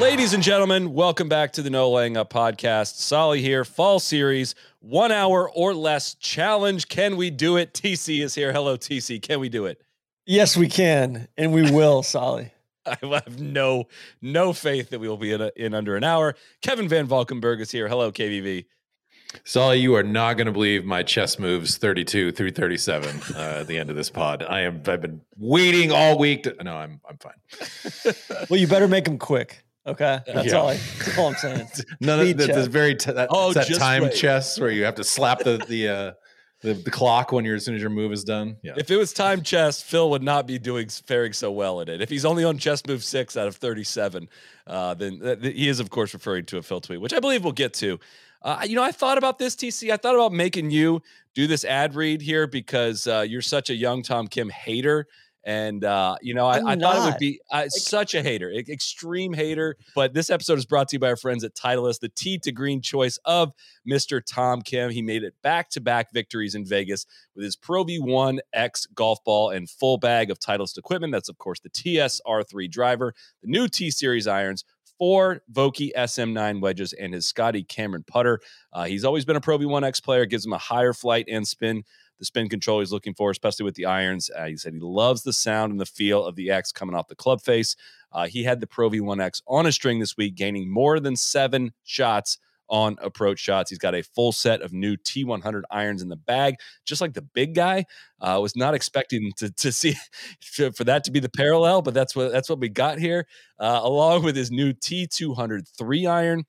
Ladies and gentlemen, welcome back to the No Laying Up podcast. Solly here, fall series, one hour or less challenge. Can we do it? TC is here. Hello, TC. Can we do it? Yes, we can, and we will, Solly. I have no no faith that we will be in, a, in under an hour. Kevin Van Valkenburg is here. Hello, KVV. Solly, you are not going to believe my chess moves 32 through 37 uh, at the end of this pod. I am. I've been waiting all week. To, no, I'm. I'm fine. Well, you better make them quick. Okay, that's Yeah. all. I, that's all I'm saying. None of Speed that. very t- that, Oh, it's that time wait. chess where you have to slap the the uh, the, the clock when you're as soon as your move is done. Yeah. If it was time chess, Phil would not be doing faring so well at it. If he's only on chess move six out of thirty-seven, uh, then th- th- he is, of course, referring to a Phil tweet, which I believe we'll get to. Uh, you know, I thought about this, TC. I thought about making you do this ad read here because uh, you're such a young Tom Kim hater. And uh, you know, I, I'm thought it would be uh, such a hater, extreme hater. But this episode is brought to you by our friends at Titleist, the T to green choice of Mr. Tom Kim. He made it back to back victories in Vegas with his Pro V1 X golf ball and full bag of Titleist equipment. That's, of course, the TSR3 driver, the new T Series irons, four Vokey SM9 wedges, and his Scotty Cameron putter. Uh, he's always been a Pro V1 X player, gives him a higher flight and spin. The spin control he's looking for, especially with the irons. Uh, he said he loves the sound and the feel of the X coming off the club face. Uh, he had the Pro V1X on a string this week, gaining more than seven shots on approach shots. He's got a full set of new T100 irons in the bag, just like the big guy. I uh, was not expecting to, to see for that to be the parallel, but that's what that's what we got here, uh, along with his new T200 three iron.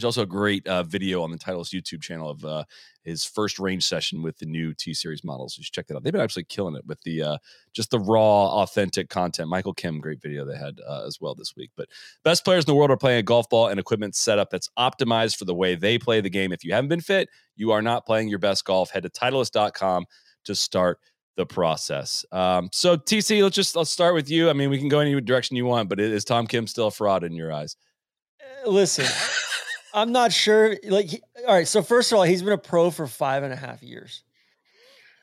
There's also a great uh, video on the Titleist YouTube channel of uh, his first range session with the new T Series models. You should check that out. They've been absolutely killing it with the uh, just the raw, authentic content. Michael Kim, great video they had uh, as well this week. But best players in the world are playing a golf ball and equipment setup that's optimized for the way they play the game. If you haven't been fit, you are not playing your best golf. Head to Titleist.com to start the process. Um, so TC, let's just let's start with you. I mean, we can go any direction you want, but is Tom Kim still a fraud in your eyes? Uh, Listen, I'm not sure. Like, he, all right. So first of all, he's been a pro for five and a half years.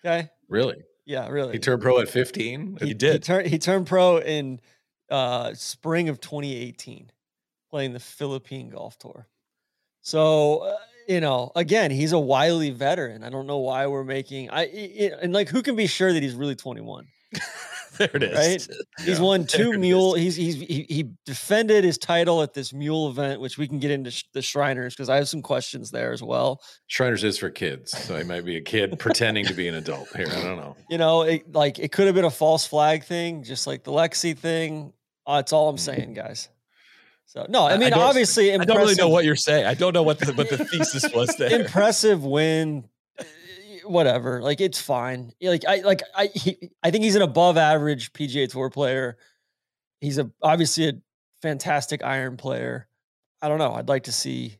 Okay. Really? Yeah, really. He turned pro at 15. He He did. turned he turned pro in uh spring of 2018, playing the Philippine Golf Tour. So uh, you know, again, he's a wily veteran. I don't know why we're making I, I and like who can be sure that he's really 21? there it is. Right? He's won two it mule. He's he's he, he defended his title at this mule event, which we can get into sh- the Shriners because I have some questions there as well. Shriners is for kids, so he might be a kid pretending to be an adult here. I don't know. You know, it, like it could have been a false flag thing, just like the Lexi thing. Uh, that's all I'm saying, guys. So no, I I- I mean obviously I don't really know what you're saying. I don't know what the, what the thesis was there. impressive win. Whatever, like it's fine. Like I like I he, I think he's an above average PGA Tour player. He's a obviously a fantastic iron player. I don't know. I'd like to see.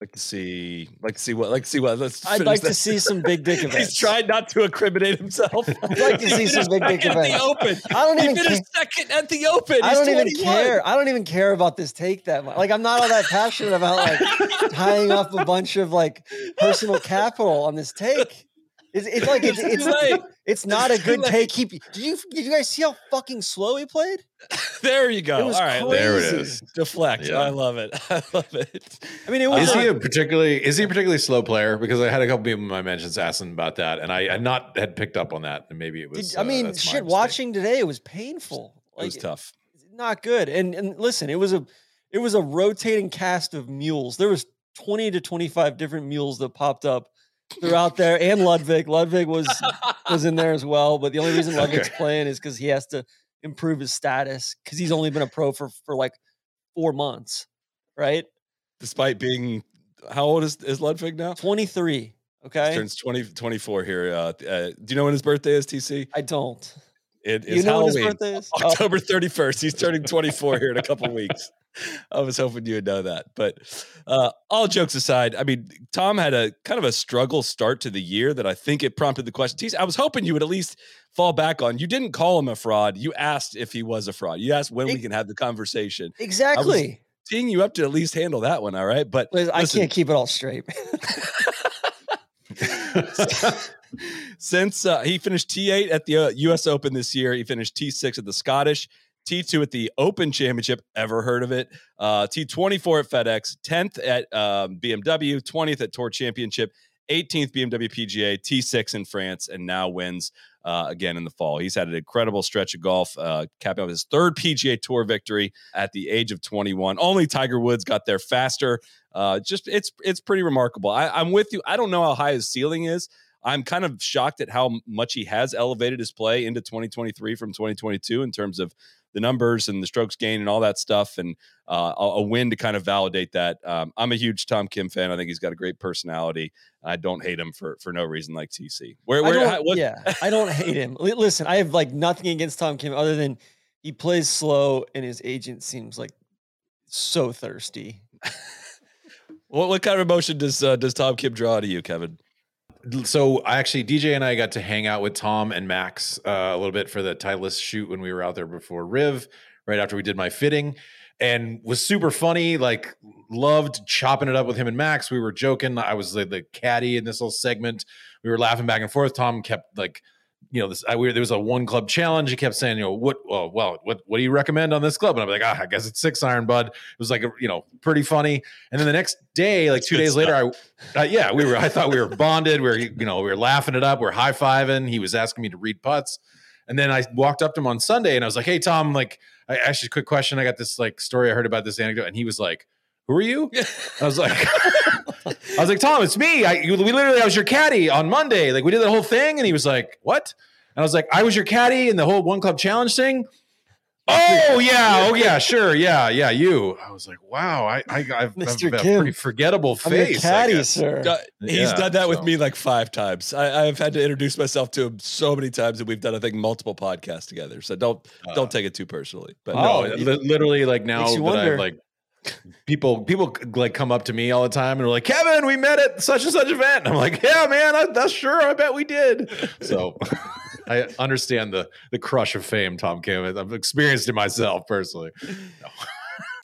like to see, like to see what, like to see what. Let's. I'd like to see some big dick events. He's trying not to incriminate himself. I'd like to see some big dick at events. The Open. I don't He even finished second at the Open. I don't even 21. care. I don't even care about this take that much. Like I'm not all that passionate about like tying up a bunch of like personal capital on this take. It's, it's like it's It's it's, too it's not a It's too good take. He, did you did you guys see how fucking slow he played? There you go. It was All right, crazy. There it is. deflect. Yeah. I love it. I love it. I mean, it was. Is he a- a particularly is he a particularly slow player? Because I had a couple people in my mentions asking about that, and I had not had picked up on that, and maybe it did- was. I uh, mean, that's my shit. Watching today, it was painful. It was tough. not good. And and listen, it was a it was a rotating cast of mules. There was 20 to 25 different mules that popped up throughout there and Ludvig. Ludvig was was in there as well, but the only reason Ludvig's Okay. playing is cuz he has to improve his status cuz he's only been a pro for for like 4 months, right? Despite being, how old is, is Ludvig now? 23, He okay? turns 20, 24 here. Uh, uh, do you know when his birthday is, TC? I don't. It You is know when his Halloween. birthday is? October 31st. He's turning 24 here in a couple weeks. I was hoping you would know that. But uh, all jokes aside, I mean, Tom had a kind of a struggle start to the year that I think it prompted the question. I was hoping you would at least fall back on. You didn't call him a fraud. You asked if he was a fraud. You asked when we can have the conversation. Exactly. Teeing you up to at least handle that one. All right. But I listen, can't keep it all straight. since uh, he finished T8 at the uh, US Open this year, he finished T6 at the Scottish, T2 at the Open Championship. Ever heard of it? Uh, T24 at FedEx, 10th at um, BMW, 20th at Tour Championship, 18th BMW PGA, T6 in France, and now wins uh, again in the fall. He's had an incredible stretch of golf, uh, capping off his third PGA Tour victory at the age of 21. Only Tiger Woods got there faster. Uh, just it's it's pretty remarkable. I, I'm with you. I don't know how high his ceiling is. I'm kind of shocked at how much he has elevated his play into 2023 from 2022 in terms of the numbers and the strokes gain and all that stuff, and uh, a, a win to kind of validate that. Um, I'm a huge Tom Kim fan. I think he's got a great personality. I don't hate him for for no reason like TC. Where, I where, don't- how- yeah, I don't hate him. Li- Listen, I have like nothing against Tom Kim other than he plays slow and his agent seems like so thirsty. what, what kind of emotion does uh, does Tom Kim draw to you, Kevin? So I actually DJ and I got to hang out with Tom and Max uh, a little bit for the Titleist shoot when we were out there before Riv, right after we did my fitting, and was super funny. Like loved chopping it up with him and Max. We were joking. I was the, the caddy in this little segment. We were laughing back and forth. Tom kept like. You know, this I, we, there was a one club challenge. He kept saying, "You know, what? Well, well, what? What do you recommend on this club?" And I'm like, "Ah, I guess it's six iron, bud." It was like, a, you know, pretty funny. And then the next day, like two days later, I uh, yeah, we were. I thought we were bonded. We were, you know, we were laughing it up. We are high fiving. He was asking me to read putts, and then I walked up to him on Sunday, and I was like, "Hey, Tom, like, I asked you a quick question. I got this like story I heard about this anecdote," and he was like, "Who are you?" I was like, "I was like, Tom, it's me. I you, we literally I was your caddy on Monday. Like, we did that whole thing," and he was like, "What?" And I was like, "I was your caddy in the whole one club challenge thing." Oh yeah, oh yeah, sure, yeah, yeah. You. I was like, wow, I, I, I've, Mr. I've a Kim, pretty forgettable I'm face. Caddy, sir. He's Yeah, done that with me like five times. I, I've had to introduce myself to him so many times, and we've done I think multiple podcasts together. So don't Uh, don't take it too personally. But Oh, No, no, literally, like now that wonder. I've like people, people like come up to me all the time and are like, "Kevin, we met at such and such event." And I'm like, "Yeah, man, I, that's sure. I bet we did." So I understand the the crush of fame, Tom Kim. I've experienced it myself personally.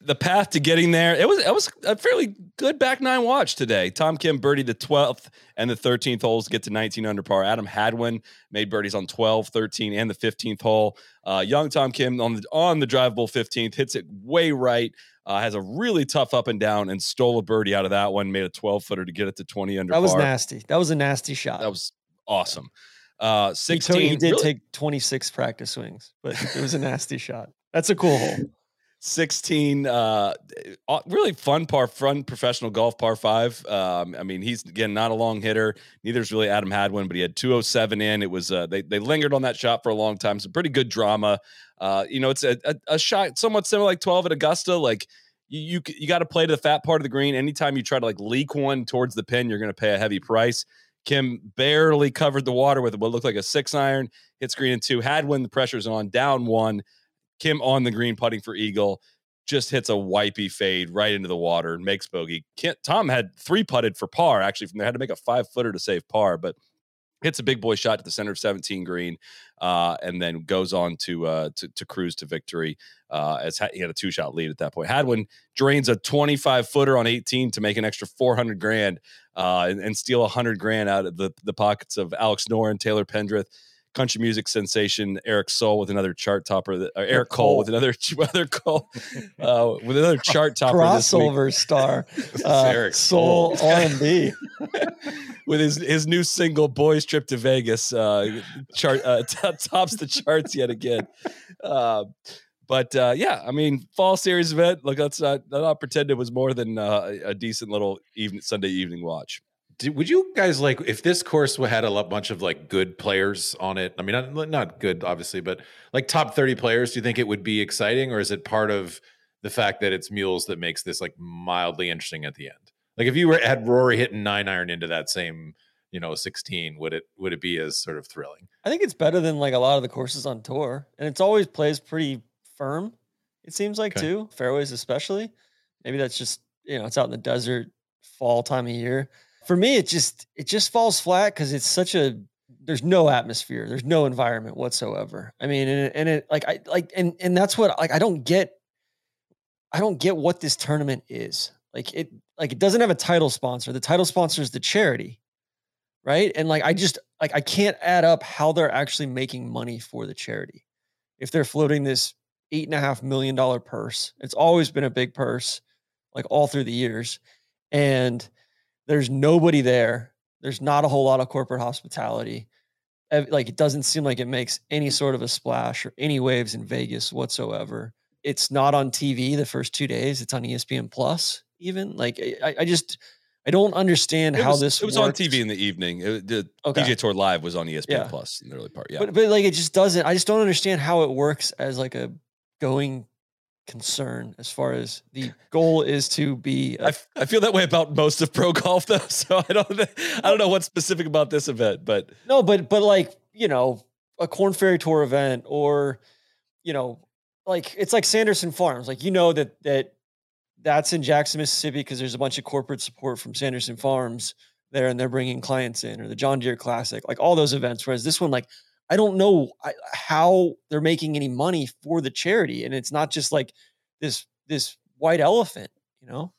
the path to getting there, it was it was a fairly good back nine watch today. Tom Kim birdied the 12th and the 13th holes to get to 19 under par. Adam Hadwin made birdies on 12, 13, and the 15th hole. Uh, young Tom Kim on the on the drivable 15th hits it way right. Uh, has a really tough up and down and stole a birdie out of that one. Made a 12 footer to get it to 20 under That was par. nasty. That was a nasty shot. That was awesome. Uh, He 16. he did really- take 26 practice swings, but it was a nasty shot. That's a cool hole. 16 uh really fun par fun professional golf par five. Um i mean he's again not a long hitter. Neither is really adam hadwin but he had 207 in. It was uh they, they lingered on that shot for a long time. Some pretty good drama. Uh you know it's a, a, a shot somewhat similar like 12 at augusta. Like you you, you got to play to the fat part of the green. Anytime you try to like leak one towards the pin you're going to pay a heavy price. Kim barely covered the water with what looked like a six iron hits green and two. Hadwin the pressure's on down one Kim on the green putting for eagle, just hits a wipey fade right into the water and makes bogey. Kent, Tom had three putted for par actually from there, had to make a five footer to save par, but hits a big boy shot to the center of 17 green, uh, and then goes on to uh, to, to cruise to victory. Uh, as he had a two shot lead at that point. Hadwin drains a 25 footer on 18 to make an extra 400 grand uh, and, and steal 100 grand out of the, the pockets of Alex Noren, Taylor Pendrith, country music sensation Eric Soul with another chart topper. That, uh, Eric Cole, Cole. with another other Cole uh, with another chart topper this week Crossover star. Uh, Eric soul R&B. with his his new single "Boys Trip to Vegas." Uh, chart uh, t- tops the charts yet again. Uh, but uh, yeah, I mean, fall series event. Look, let's not, let's not pretend it was more than uh, a- a decent little evening Sunday evening watch. Would you guys like if this course had a bunch of like good players on it? I mean, not, not good, obviously, but like top 30 players, do you think it would be exciting or is it part of the fact that it's mules that makes this like mildly interesting at the end? Like if you were had Rory hitting nine iron into that same, you know, 16, would it would it be as sort of thrilling? I think it's better than like a lot of the courses on tour, and it's always plays pretty firm. It seems like Okay. too fairways, especially. Maybe that's just you know it's out in the desert, fall time of year. For me, it just it just falls flat because it's such a there's no atmosphere, there's no environment whatsoever. I mean, and it, and it like I like and and that's what like I don't get. I don't get what this tournament is. Like it like it doesn't have a title sponsor. The title sponsor is the charity, right? And like I just like I can't add up how they're actually making money for the charity. If they're floating this eight and a half million dollar purse, it's always been a big purse, like all through the years, and there's nobody there. There's not a whole lot of corporate hospitality. Like it doesn't seem like it makes any sort of a splash or any waves in Vegas whatsoever. It's not on TV the first two days. It's on ESPN Plus. Even like I, I- just I don't understand It how was, this it was on. TV in the evening. It, the Okay. PGA Tour Live was on ESPN Yeah. Plus in the early part. Yeah, But but like it just doesn't. I just don't understand how it works as like a going concern as far as the goal is to be. I, A, f- I feel that way about most of pro golf though. So I don't I don't know what's specific about this event, but no, but but like you know a Corn Ferry Tour event or you know like it's like Sanderson Farms. Like you know that that that's in Jackson, Mississippi because there's a bunch of corporate support from Sanderson Farms there, and they're bringing clients in or the John Deere Classic, like all those events. Whereas this one, like I don't know how they're making any money for the charity, and it's not just like this this white elephant, you know.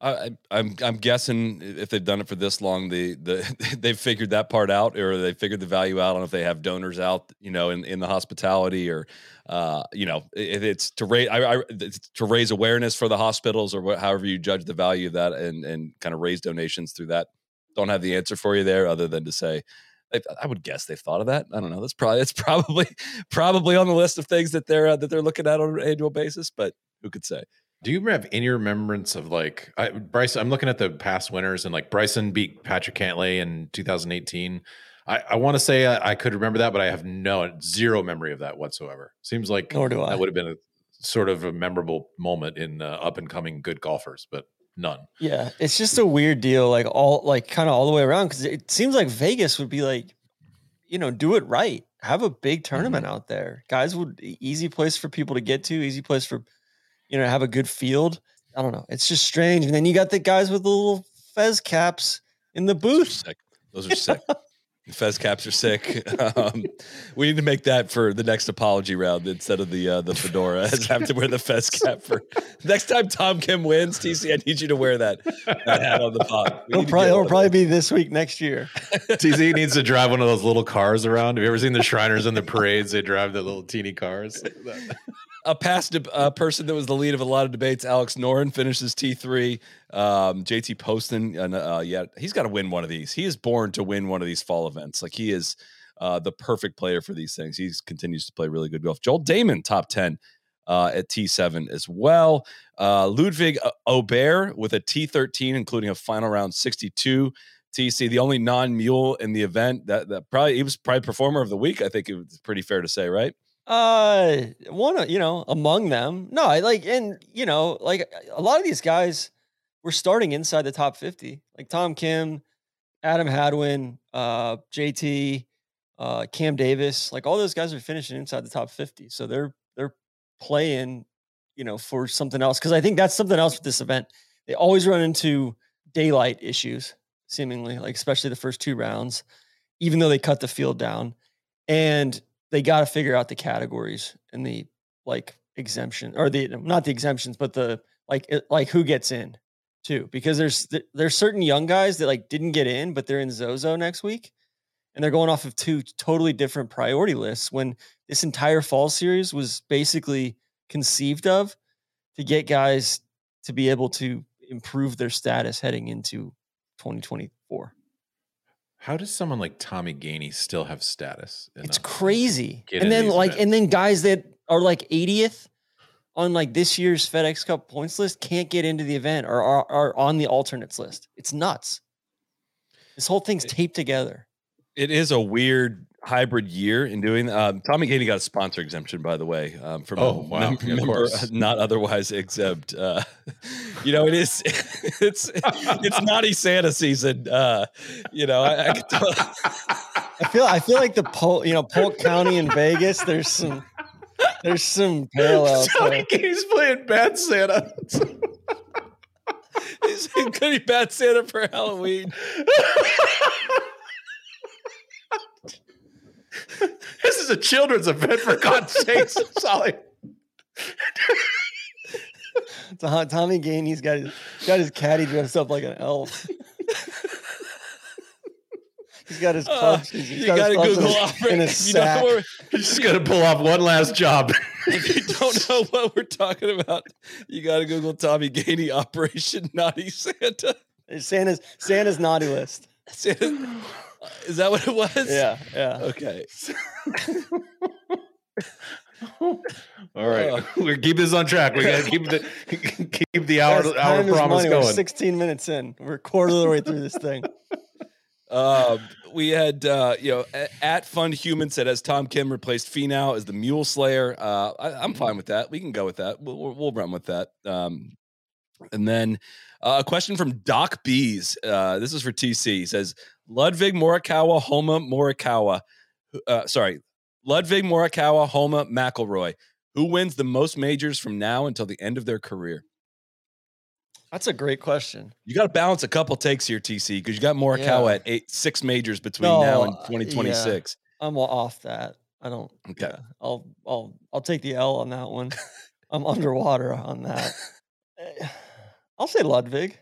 I, I'm I'm guessing if they've done it for this long, the the they've figured that part out, or they figured the value out on if they have donors out, you know, in, in the hospitality, or uh, you know, if it's to raise I, I, to raise awareness for the hospitals, or what, however you judge the value of that, and and kind of raise donations through that. Don't have the answer for you there, other than to say. I I would guess they've thought of that. I don't know. That's probably it's probably probably on the list of things that they're uh, that they're looking at on an annual basis. But who could say? Do you have any remembrance of like I, Bryce? I'm looking at the past winners and like Bryson beat Patrick Cantlay in 2018. I, I want to say I, I could remember that, but I have no zero memory of that whatsoever. Seems like Nor do I. that would have been a sort of a memorable moment in uh, up and coming good golfers, but none. Yeah, it's just a weird deal, like all like kind of all the way around. Because it seems like Vegas would be like, you know, do it right, have a big tournament mm-hmm. out there. Guys would easy place for people to get to, easy place for, you know, have a good field. I don't know. It's just strange. And then you got the guys with the little fez caps in the Those are booth. sick. Those are sick. The Fez caps are sick. Um, we need to make that for the next apology round instead of the uh, the fedora. As have to wear the Fez cap for next time Tom Kim wins. TC, I need you to wear that, that hat on the pod. It'll probably, it'll probably be this week next year. TC needs to drive one of those little cars around. Have you ever seen the Shriners in the parades? They drive the little teeny cars. A past deb- uh, person that was the lead of a lot of debates, Alex Noren, finishes T three. Um, JT Poston, and uh, yeah, he's got to win one of these. He is born to win one of these fall events. Like he is uh, the perfect player for these things. He continues to play really good golf. Joel Dahmen, top ten uh, at T seven as well. Uh, Ludvig Åberg with a T thirteen, including a final round sixty two. TC, the only non mule in the event that, that probably he was probably performer of the week. I think it's pretty fair to say, right? Uh, one of you know among them. No, I like and you know like a lot of these guys were starting inside the top fifty. Like Tom Kim, Adam Hadwin, uh, JT, uh, Cam Davis. Like all those guys are finishing inside the top fifty. So they're they're playing, you know, for something else. Because I think that's something else with this event. They always run into daylight issues, seemingly like especially the first two rounds, even though they cut the field down and they got to figure out the categories and the like exemption or the not the exemptions but the like like who gets in too because there's there's certain young guys that like didn't get in but they're in zozo next week and they're going off of two totally different priority lists when this entire fall series was basically conceived of to get guys to be able to improve their status heading into 2024 How does someone like Tommy Gainey still have status? It's crazy. And then like events? and then guys that are like 80th on like this year's FedEx Cup points list can't get into the event or are, are on the alternates list. It's nuts. This whole thing's taped together. It is a weird hybrid year in doing. Um, Tommy Gainey got a sponsor exemption, by the way, um, from Oh, wow. mem- Of member not otherwise exempt. Uh, you know, it is. It's it's naughty Santa season. Uh, you know, I, I could tell. I feel I feel like the Polk, you know, Polk County in Vegas, there's some There's some parallels. Tommy there. Gaines playing Bad Santa. He's going to be Bad Santa for Halloween. This is a children's event for God's sakes, Solly. Tom- Tommy Gainey's got his got his caddy dressed up like an elf. He's got his Uh, clutch. he's you got gotta Google his- opera- in if don't know sack. Just gonna pull off one last job. if you don't know what we're talking about, you got to Google Tommy Gainey Operation Naughty Santa. Santa's Santa's naughty list. Santa. Is that what it was? Yeah, yeah. Okay. All right, Uh. we're keep this on track. We gotta keep the keep the hour Guys, hour time is promise money. We're going. 16 minutes in. We're a quarter of the way through this thing. Um, we had uh, you know a- at Fund Human said as Tom Kim replaced Finau as the Mule Slayer. Uh, I, I'm fine with that. We can go with that. We'll, we'll, we'll run with that. Um, and then uh, a question from Doc Bees. Uh, this is for TC. He says Ludvig Morikawa, Homa Morikawa. Uh, sorry, Ludvig Morikawa, Homa McIlroy. Who wins the most majors from now until the end of their career? That's a great question. You got to balance a couple takes here, TC, because you got Morikawa Yeah. at eight, six majors between No, now and uh, yeah. 2026. I'm off that. I don't. Okay. yeah, I'll I'll I'll take the L on that one. I'm underwater on that. I'll say Ludvig.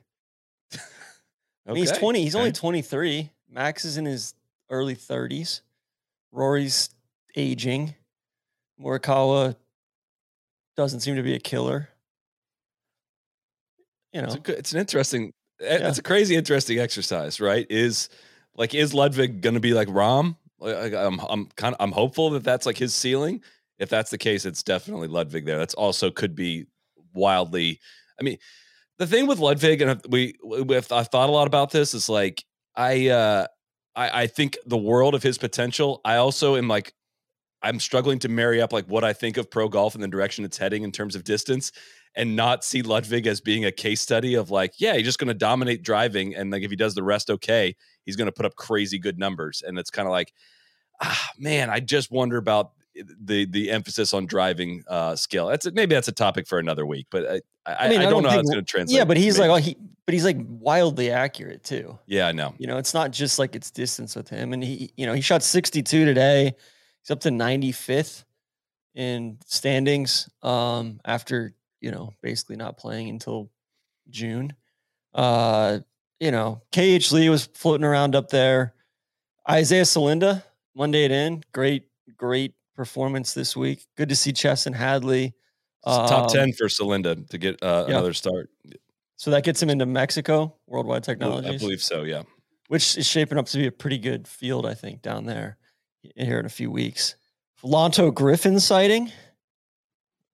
I mean, He's 20. He's only 23. Max is in his early 30s. Rory's aging. Morikawa doesn't seem to be a killer. You know, It's, a, good- it's an interesting, eh, Yeah. it's a crazy interesting exercise, right? Is like, is Ludvig going to be like Rahm? Like, I'm, I'm kind of, I'm hopeful that that's like his ceiling. If that's the case, it's definitely Ludvig there. That's also could be wildly. I mean, the thing with Ludvig, and we, with I've thought a lot about this, is like I, uh I, I think the world of his potential. I also am like, I'm struggling to marry up like what I think of pro golf and the direction it's heading in terms of distance and not see Ludvig as being a case study of like, yeah, he's just going to dominate driving. And like, if he does the rest okay, he's going to put up crazy good numbers. And it's kind of like, ah, man, I just wonder about the the emphasis on driving uh skill. That's maybe that's a topic for another week, but I I, I, mean, I don't, don't know how it's going to translate. yeah, but he's like, oh, he, but he's like wildly accurate too. yeah, I know. You know, it's not just like it's distance with him. And he, you know, he shot 62 today. He's up to 95th in standings um, after, you know, basically not playing until June. Uh, you know, KH Lee was floating around up there. Isaiah Salinda, Monday it in. Great, great performance this week. Good to see Chesson Hadley. It's top Um, ten for Salinda to get uh, yeah. another start. So that gets him into Mexico, Worldwide Technologies. I believe so. Yeah. which is shaping up to be a pretty good field, I think, down there here in a few weeks. Lanto Griffin sighting.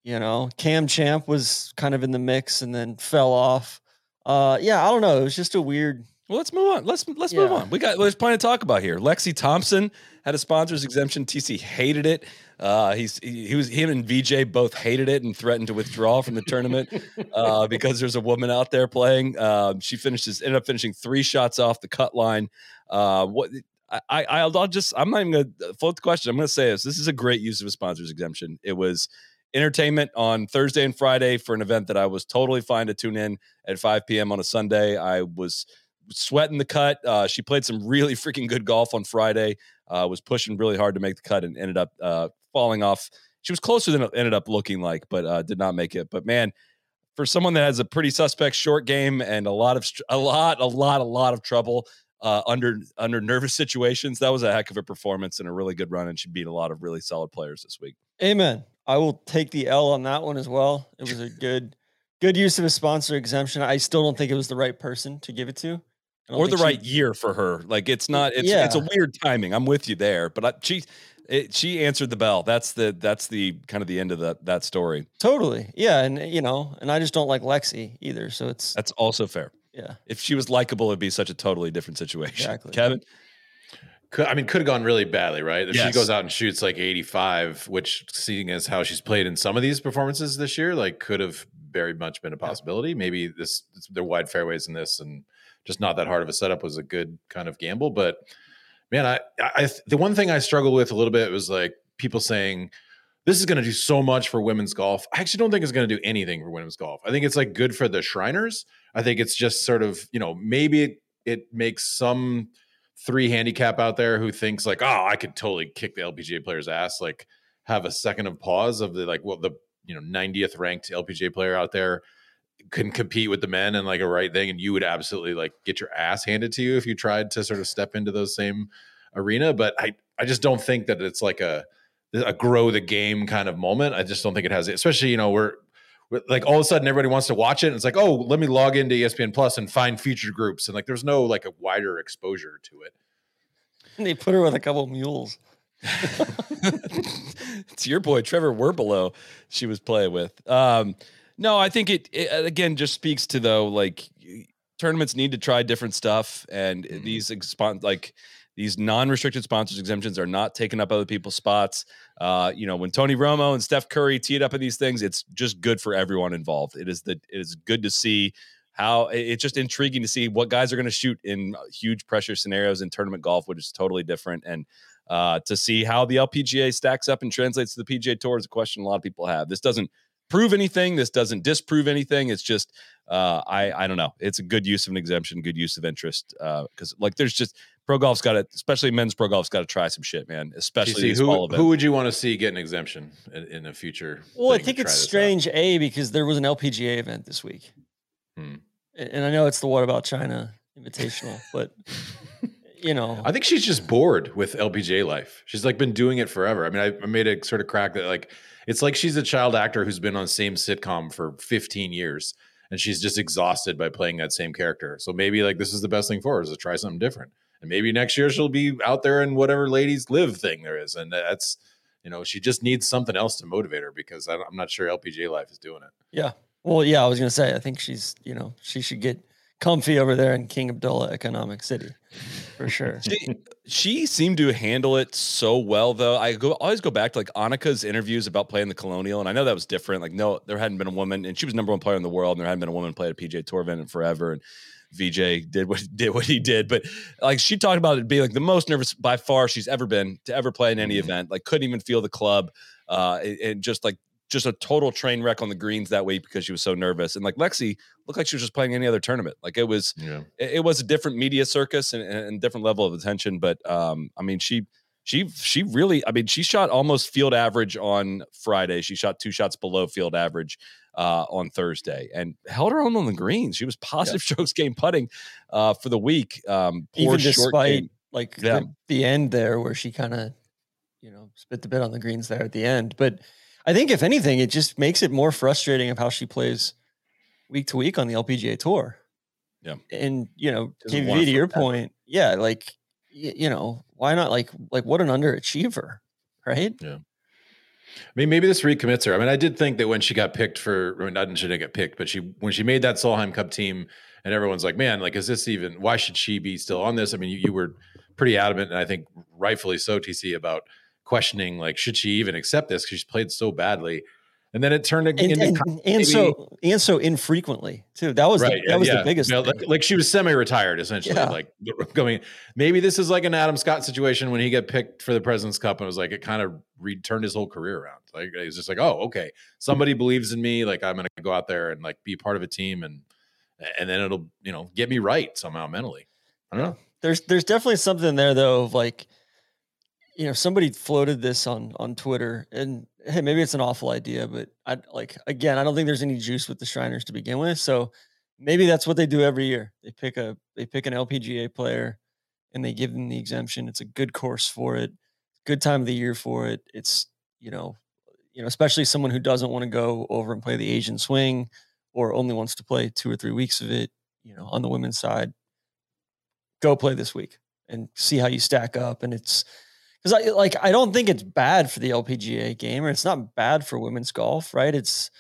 You know, Cam Champ was kind of in the mix and then fell off. Uh, yeah, I don't know. It was just a weird. Well, let's move on. Let's let's move on. We got there's plenty to talk about here. Lexi Thompson had a sponsors exemption. TC hated it. Uh, he's he, he was him and VJ both hated it and threatened to withdraw from the tournament uh, because there's a woman out there playing. Um, she finishes ended up finishing three shots off the cut line. Uh, what I, I I'll, I'll just I'm not even gonna float the question. I'm gonna say this. This is a great use of a sponsors exemption. It was entertainment on Thursday and Friday for an event that I was totally fine to tune in at 5 p.m. on a Sunday. I was sweating the cut. Uh, she played some really freaking good golf on Friday. Uh, was pushing really hard to make the cut and ended up uh, falling off. She was closer than it ended up looking like, but uh, did not make it. But man, for someone that has a pretty suspect short game and a lot of a lot, a lot, a lot of trouble uh, under under nervous situations, that was a heck of a performance and a really good run. And she beat a lot of really solid players this week. Amen. I will take the L on that one as well. It was a good, good use of a sponsor exemption. I still don't think it was the right person to give it to, or the think she- right year for her. Like it's not. It's it's a weird timing. I'm with you there, but I, she it, she answered the bell. That's the that's the kind of the end of that that story. Totally, yeah, and you know, and I just don't like Lexi either. So it's That's also fair. yeah, If she was likable, it'd be such a totally different situation. Exactly. Kevin, Could, I mean, could have gone really badly, right? If she goes out and shoots like 85, which seeing as how she's played in some of these performances this year, like could have very much been a possibility. Maybe this there are wide fairways in this and just not that hard of a setup was a good kind of gamble. But man, I, I the one thing I struggled with a little bit was like people saying this is going to do so much for women's golf. I actually don't think it's going to do anything for women's golf. I think it's like good for the Shriners. I think it's just sort of, you know, maybe it, it makes some three handicap out there who thinks like, oh, I could totally kick the LPGA player's ass, like have a second of pause of the like, well, the you know 90th ranked LPGA player out there can compete with the men and like a right thing, and you would absolutely like get your ass handed to you if you tried to sort of step into those same arena. But I I just don't think that it's like a a grow the game kind of moment. I just don't think it has especially you know we're like all of a sudden everybody wants to watch it. And it's like, oh, let me log into ESPN Plus and find featured groups. And like there's no like a wider exposure to it. And they put her with a couple mules. it's your boy Trevor Werbylo she was playing with. Um, no, I think it, it, again just speaks to though like tournaments need to try different stuff and mm-hmm. these expon- like these non-restricted sponsors exemptions are not taking up other people's spots. Uh, you know, when Tony Romo and Steph Curry teed up in these things, it's just good for everyone involved. It is the it is good to see how it's just intriguing to see what guys are going to shoot in huge pressure scenarios in tournament golf, which is totally different. And uh, to see how the LPGA stacks up and translates to the PGA Tour is a question a lot of people have. This doesn't prove anything. This doesn't disprove anything. It's just uh, I I don't know. It's a good use of an exemption, good use of interest because uh, like there's just pro golf's got to, especially men's pro golf's got to try some shit, man. Especially see, who, who would you want to see get an exemption in, in the future? Well, I think it's strange, out? a because there was an LPGA event this week, hmm. and I know it's the What About China Invitational, but you know, I think she's just bored with LPGA life. She's like been doing it forever. I mean, I, I made a sort of crack that like it's like she's a child actor who's been on the same sitcom for 15 years and she's just exhausted by playing that same character. So maybe like this is the best thing for her is to try something different. And maybe next year she'll be out there in whatever ladies live thing there is. And that's, you know, she just needs something else to motivate her because I'm not sure LPGA life is doing it. Yeah. Well, yeah, I was going to say, I think she's, you know, she should get comfy over there in King Abdullah Economic City for sure. she, she, seemed to handle it so well, though. I go always go back to like Annika's interviews about playing the Colonial, and I know that was different. Like, no, there hadn't been a woman, and she was number one player in the world, and there hadn't been a woman play at a PGA Tour event in forever. And VJ did what did what he did, but like she talked about it being like the most nervous by far she's ever been to ever play in any mm-hmm. event. Like, couldn't even feel the club, uh, and just like just a total train wreck on the greens that week because she was so nervous. And like Lexi looked like she was just playing any other tournament. Like it was, yeah. it, it, was a different media circus and, and different level of attention. But um, I mean, she she she really, I mean, she shot almost field average on Friday. She shot two shots below field average uh, on Thursday and held her own on the greens. She was positive yeah. strokes game putting uh, for the week. Um, Even despite like yeah. the, the end there where she kind of you know spit the bit on the greens there at the end, but I think if anything, it just makes it more frustrating of how she plays week to week on the LPGA tour. Yeah. And you know, KV to your point, yeah, like y- you know, why not like like what an underachiever, right? Yeah. I mean, maybe this recommits her. I mean, I did think that when she got picked for, I mean, not she didn't get picked, but she when she made that Solheim Cup team, and everyone's like, "Man, like, is this even? Why should she be still on this?" I mean, you, you were pretty adamant, and I think rightfully so, TC, about questioning like should she even accept this because she's played so badly and then it turned and, into and, and so and so infrequently too. That was right. the, that was yeah. the biggest. You know, like, like, she was semi-retired essentially. Yeah. Like going, maybe this is like an Adam Scott situation when he got picked for the President's Cup and it was like it kind of returned his whole career around. Like he's just like, oh, okay, somebody believes in me. Like I'm going to go out there and like be part of a team and and then it'll you know get me right somehow mentally. I don't know. There's there's definitely something there though of like you know somebody floated this on on twitter and hey maybe it's an awful idea but i like again i don't think there's any juice with the shriners to begin with so maybe that's what they do every year. They pick a they pick an lpga player and they give them the exemption. It's a good course for it good time of the year for it. It's you know you know especially someone who doesn't want to go over and play the asian swing or only wants to play two or three weeks of it you know on the women's side go play this week and see how you stack up and it's because I like I don't think it's bad for the LPGA game or it's not bad for women's golf, right? It's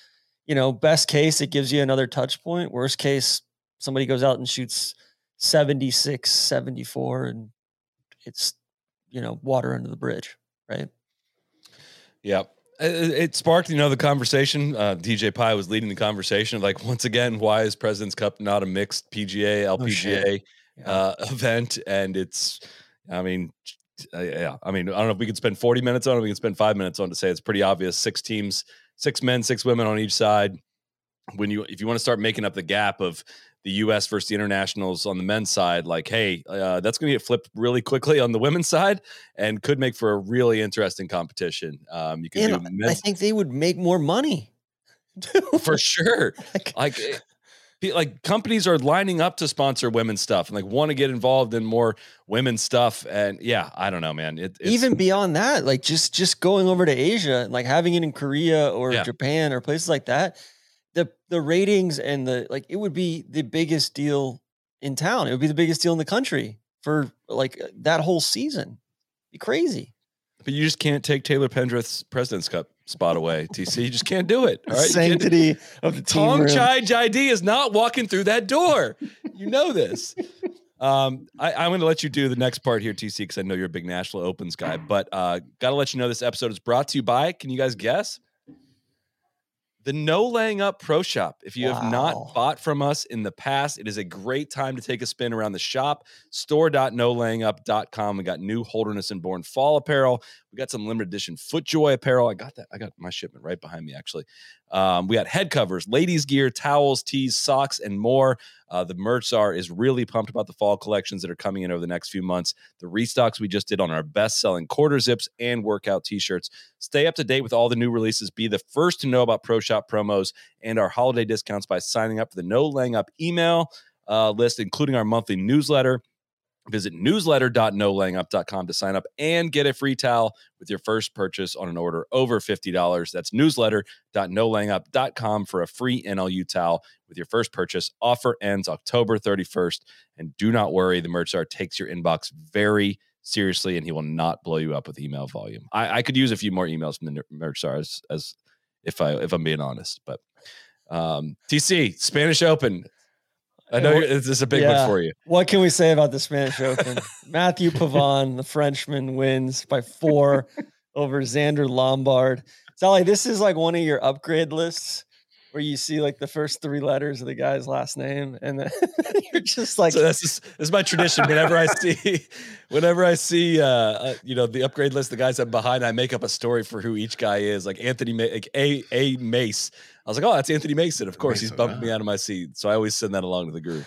you know, best case it gives you another touch point. Worst case, somebody goes out and shoots 76, 74 and it's you know, water under the bridge, right? Yeah. It, sparked, you know, the conversation. Uh, DJ Pie was leading the conversation. Like, once again, why is President's Cup not a mixed PGA LPGA oh, yeah. uh, event? And it's, I mean, uh, yeah, I mean, I don't know if we could spend 40 minutes on it. We can spend five minutes on to say it's pretty obvious. Six teams, six men, six women on each side. When you, if you want to start making up the gap of the U.S. versus the internationals on the men's side, like, hey, uh, that's going to get flipped really quickly on the women's side, and could make for a really interesting competition. Um, you do I think they would make more money. for sure. Like, Like, eh, like companies are lining up to sponsor women's stuff and like want to get involved in more women's stuff. And yeah, I don't know, man. It, it's, even beyond that, like just just going over to Asia and like having it in Korea or Yeah. Japan or places like that, the the ratings and the like it would be the biggest deal in town. It would be the biggest deal in the country for like that whole season. Be crazy. but you just can't take Taylor Pendrith's President's Cup spot away. TC, you just can't do it. All right, Sanctity of the team. Tong. Chai Jaidee is not walking through that door. You know this. Um, I, I'm going to let you do the next part here, TC, because I know you're a big National Opens guy. But uh, got to let you know this episode is brought to you by. Can you guys guess? The No Laying Up Pro Shop. If you have not bought from us in the past, it is a great time to take a spin around the shop. Store.nolayingup.com. We got new Holderness and Bourne fall apparel. We got some limited edition FootJoy apparel. I got that. I got my shipment right behind me, actually. Um, we got head covers, ladies' gear, towels, tees, socks, and more. Uh, the merch czar is really pumped about the fall collections that are coming in over the next few months. The restocks we just did on our best selling quarter zips and workout t shirts. Stay up to date with all the new releases. Be the first to know about Pro Shop promos and our holiday discounts by signing up for the No Laying Up email uh, list, including our monthly newsletter. Visit newsletter.nolayingup.com to sign up and get a free towel with your first purchase on an order over $50. That's newsletter.nolayingup.com for a free NLU towel with your first purchase. Offer ends October 31st. And do not worry, the merch czar takes your inbox very seriously and he will not blow you up with email volume. I, I could use a few more emails from the merch czar as, as if I if I'm being honest. But um TC, Spanish Open. I know this is a big yeah. one for you. What can we say about the Spanish Open? Matthieu Pavon, the Frenchman, wins by four over Zander Lombard. Like this is like one of your upgrade lists where you see like the first three letters of the guy's last name, and then you're just like, so that's just, this is my tradition. Whenever I see, whenever I see, uh, uh, you know, the upgrade list, the guys I'm behind, I make up a story for who each guy is. Like Anthony, Ma- like a a Mace. I was like, oh, that's Anthony Mason. Of course, he's Mason, bumping me out of my seat. So I always send that along to the group.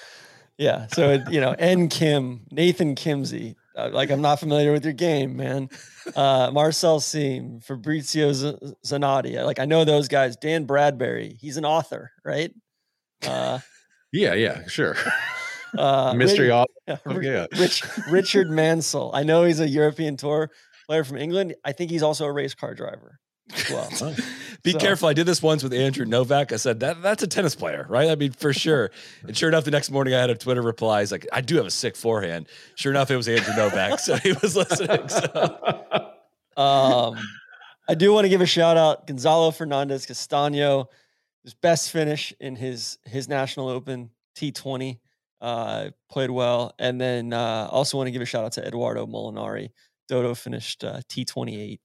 yeah. So it, you know, N Kim, Nathan Kimsey. Uh, like I'm not familiar with your game, man. Uh, Marcel Siem, Fabrizio Zanotti. Like I know those guys. Dan Bradbury. He's an author, right? Uh, Yeah, yeah, sure. uh, Mystery author. yeah. Rich, Richard Mansell. I know he's a European tour player from England. I think he's also a race car driver well. Be So- careful. I did this once with Andrew Novak. I said that that's a tennis player, right? I mean, for sure. And sure enough, the next morning I had a Twitter reply. He's like, I do have a sick forehand. Sure enough, it was Andrew Novak. So he was listening. So Um, I do want to give a shout out Gonzalo Fernandez Castano, his best finish in his his National Open T20. Uh, played well, and then uh, also want to give a shout out to Eduardo Molinari. Dodo finished uh, T28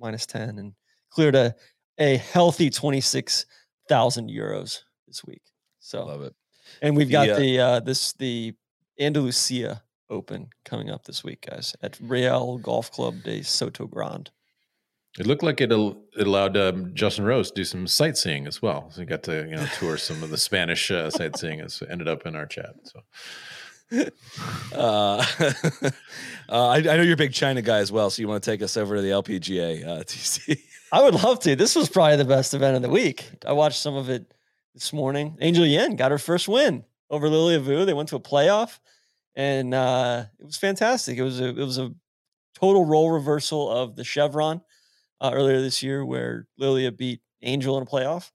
minus 10 and cleared a a healthy 26,000 euros this week. So love it. and we've got The, uh, the uh, this the Andalusia Open coming up this week, guys, at Real Golf Club de Soto Grande. It looked like it, al- it allowed um, Justin Rose to do some sightseeing as well. So he got to you know tour some of the Spanish uh, sightseeing. As ended up in our chat. So Uh, uh, I, I know you're a big China guy as well, so you want to take us over to the LPGA uh, TC. I would love to. This was probably the best event of the week. I watched some of it this morning. Angel Yin got her first win over Lilia Vu. They went to a playoff, and uh, it was fantastic. It was a it was a total role reversal of the Chevron uh, earlier this year, where Lilia beat Angel in a playoff,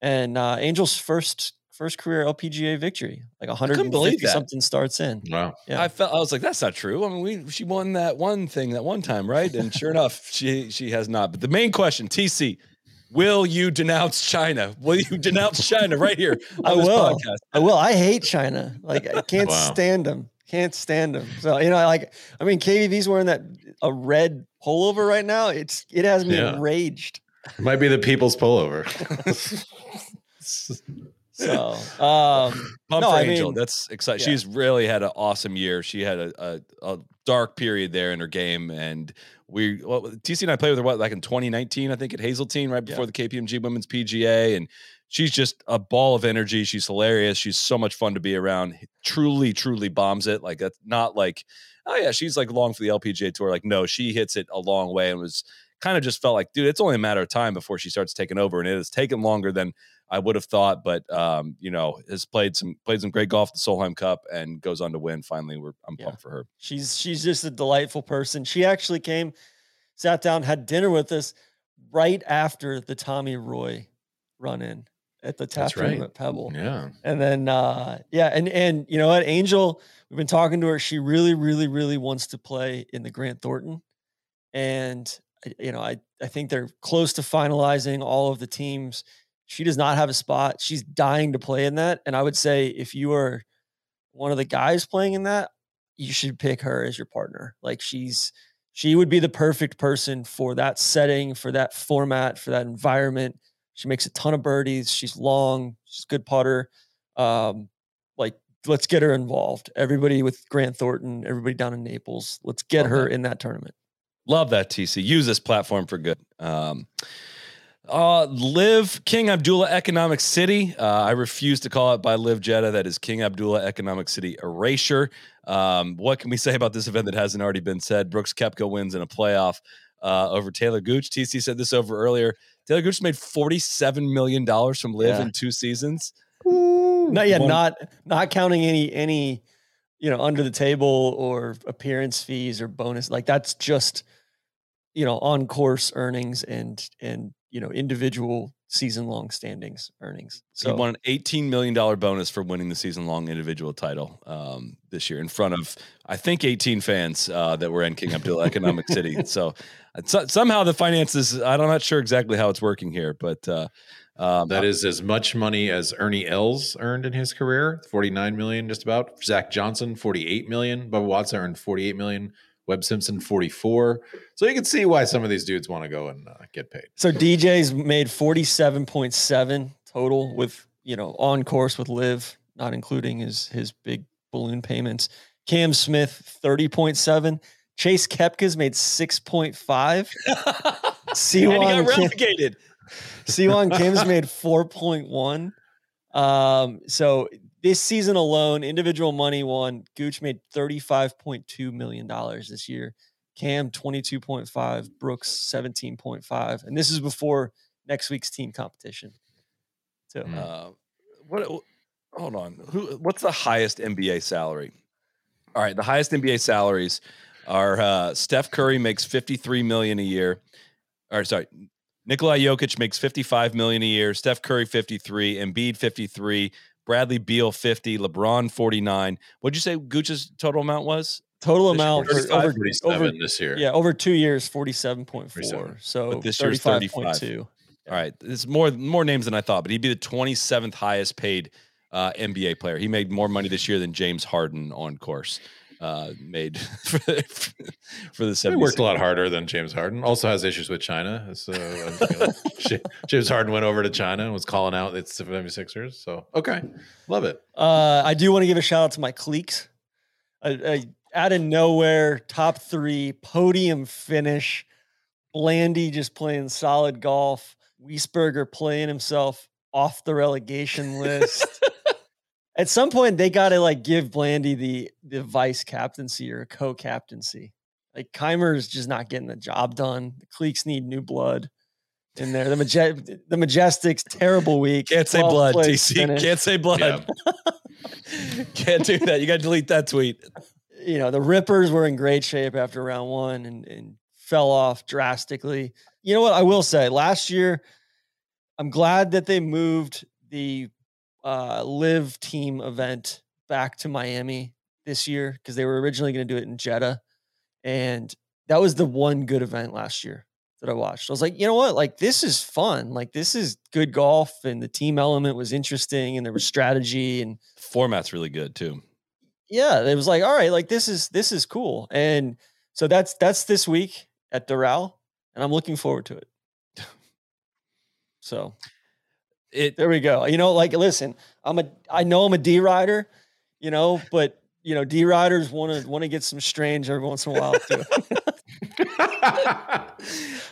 and uh, Angel's first first career LPGA victory, like couldn't 150 something starts in. wow, Yeah. I felt I was like, that's not true. I mean, we she won that one thing that one time, right? And sure enough, she she has not. But the main question, TC, will you denounce China? Will you denounce China right here on I this will. podcast? I will. I hate China. Like I can't Wow. stand them. Can't stand them. So you know, like I mean, KVV's wearing that a red pullover right now. It's it has me Yeah. enraged. it might be the people's pullover. So, um, Pump No, for I Angel. mean, That's exciting. yeah. She's really had an awesome year. She had a, a, a dark period there in her game, and we well, TC and I played with her what like in 2019, I think at Hazeltine, right before the KPMG Women's PGA, and she's just a ball of energy. She's hilarious. She's so much fun to be around. Truly, truly bombs it. Like that's not like oh yeah, she's like long for the LPGA tour. Like no, she hits it a long way, and was kind of just felt like dude, it's only a matter of time before she starts taking over, and it has taken longer than I would have thought, but um, you know, has played some played some great golf at the Solheim Cup and goes on to win. Finally, we're I'm Yeah. pumped for her. she's she's just a delightful person. She actually came, sat down, had dinner with us right after the Tommy Roy run in at the tap room right. at Pebble. Yeah. And then uh yeah, and and you know what, Angel, we've been talking to her. She really, really, really wants to play in the Grant Thornton. And you know, I I think they're close to finalizing all of the teams. She does not have a spot. She's dying to play in that. And I would say if you are one of the guys playing in that, you should pick her as your partner. Like she's she would be the perfect person for that setting, for that format, for that environment. She makes a ton of birdies. She's long. She's a good putter. Um, like let's get her involved. Everybody with Grant Thornton, everybody down in Naples. Let's get Love her in that tournament. Love that TC. Use this platform for good. Um, uh, LIV King Abdullah Economic City. Uh, I refuse to call it by LIV Jeddah. That is King Abdullah Economic City Erasure. Um, what can we say about this event that hasn't already been said? Brooks Koepka wins in a playoff uh, over Taylor Gooch. TC said this over earlier. Taylor Gooch made $47 million from LIV Yeah. in two seasons. Not yet, One- not not counting any any you know under the table or appearance fees or bonus. Like that's just you know on course earnings and and you know individual season long standings earnings. he So won an $18 million bonus for winning the season long individual title um, this year in front of, I think, 18 fans uh, that were in King Abdullah Economic City. So, uh, so- somehow the finances, I'm not sure exactly how it's working here, but uh, um, That is as much money as Ernie Els earned in his career, 49 million just about. Zach Johnson, 48 million. Bubba Watson earned 48 million. Webb Simpson, 44. So you can see why some of these dudes want to go and uh, get paid. so DJ's made forty seven point seven total with you know on course with LIV, not including his his big balloon payments. Cam Smith thirty point seven. Chase Koepka's made six point five. and he Sihwan got relegated. Sihwan Kim's made 4.1. Um, so this season alone, individual money won. Gooch made $35.2 million this year. Cam 22.5, Brooks 17.5. And this is before next week's team competition. So Mm. Uh, what? Hold on. Who? What's the highest NBA salary? All right, the highest NBA salaries are uh, Steph Curry makes 53 million a year. Or sorry, Nikolai Jokic makes 55 million a year. Steph Curry 53, Embiid 53, Bradley Beal 50, LeBron 49. What'd you say Gucci's total amount was? total This amount for over, over this year. yeah, over two years, 47.4. 47. So But this year's 35. 35.2. All right, it's more more names than I thought, but he'd be the 27th highest paid uh, NBA player. He made more money this year than James Harden on course uh, made for, for the 76ers. He worked a lot harder than James Harden. Also has issues with China. So you know, J- James Harden went over to China and was calling out its 76ers. So okay, love it. Uh, I do want to give a shout out to my Cleeks. I, I, out of nowhere, top three podium finish. Blandy just playing solid golf. Wiesberger playing himself off the relegation list. At some point, they got to like give Blandy the the vice captaincy or co-captaincy. Like Kaymer's just not getting the job done. The Cleeks need new blood in there. The Maje- the Majestics terrible week. Can't say blood, place TC. finish. Can't say blood. Yeah. Can't do that. You got to delete that tweet. you know, the Rippers were in great shape after round one and, and fell off drastically. You know what? I will say last year, I'm glad that they moved the uh, LIV team event back to Miami this year because they were originally going to do it in Jeddah. And that was the one good event last year that I watched. I was like, you know what? Like, this is fun. Like, this is good golf. And the team element was interesting and there was strategy and Format's really good too. yeah, it was like, all right, like this is this is cool. And so that's that's this week at Doral, and I'm looking forward to it. So it There we go. You know, like listen, I'm a I know I'm a D rider, you know, but you know, D riders want to want to get some strange every once in a while too.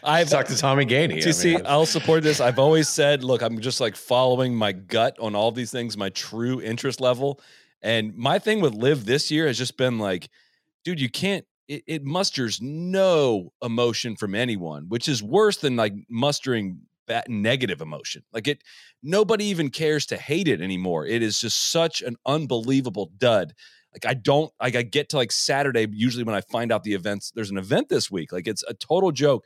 I've Talk to Tommy Gainey. To see, I'll support this. I've always said, look, I'm just like following my gut on all these things, my true interest level. And my thing with LIV this year has just been like, dude, you can't. It, it musters no emotion from anyone, which is worse than like mustering bad negative emotion. Like it, nobody even cares to hate it anymore. It is just such an unbelievable dud. Like I don't like I get to like Saturday usually when I find out the events. There's an event this week. Like it's a total joke.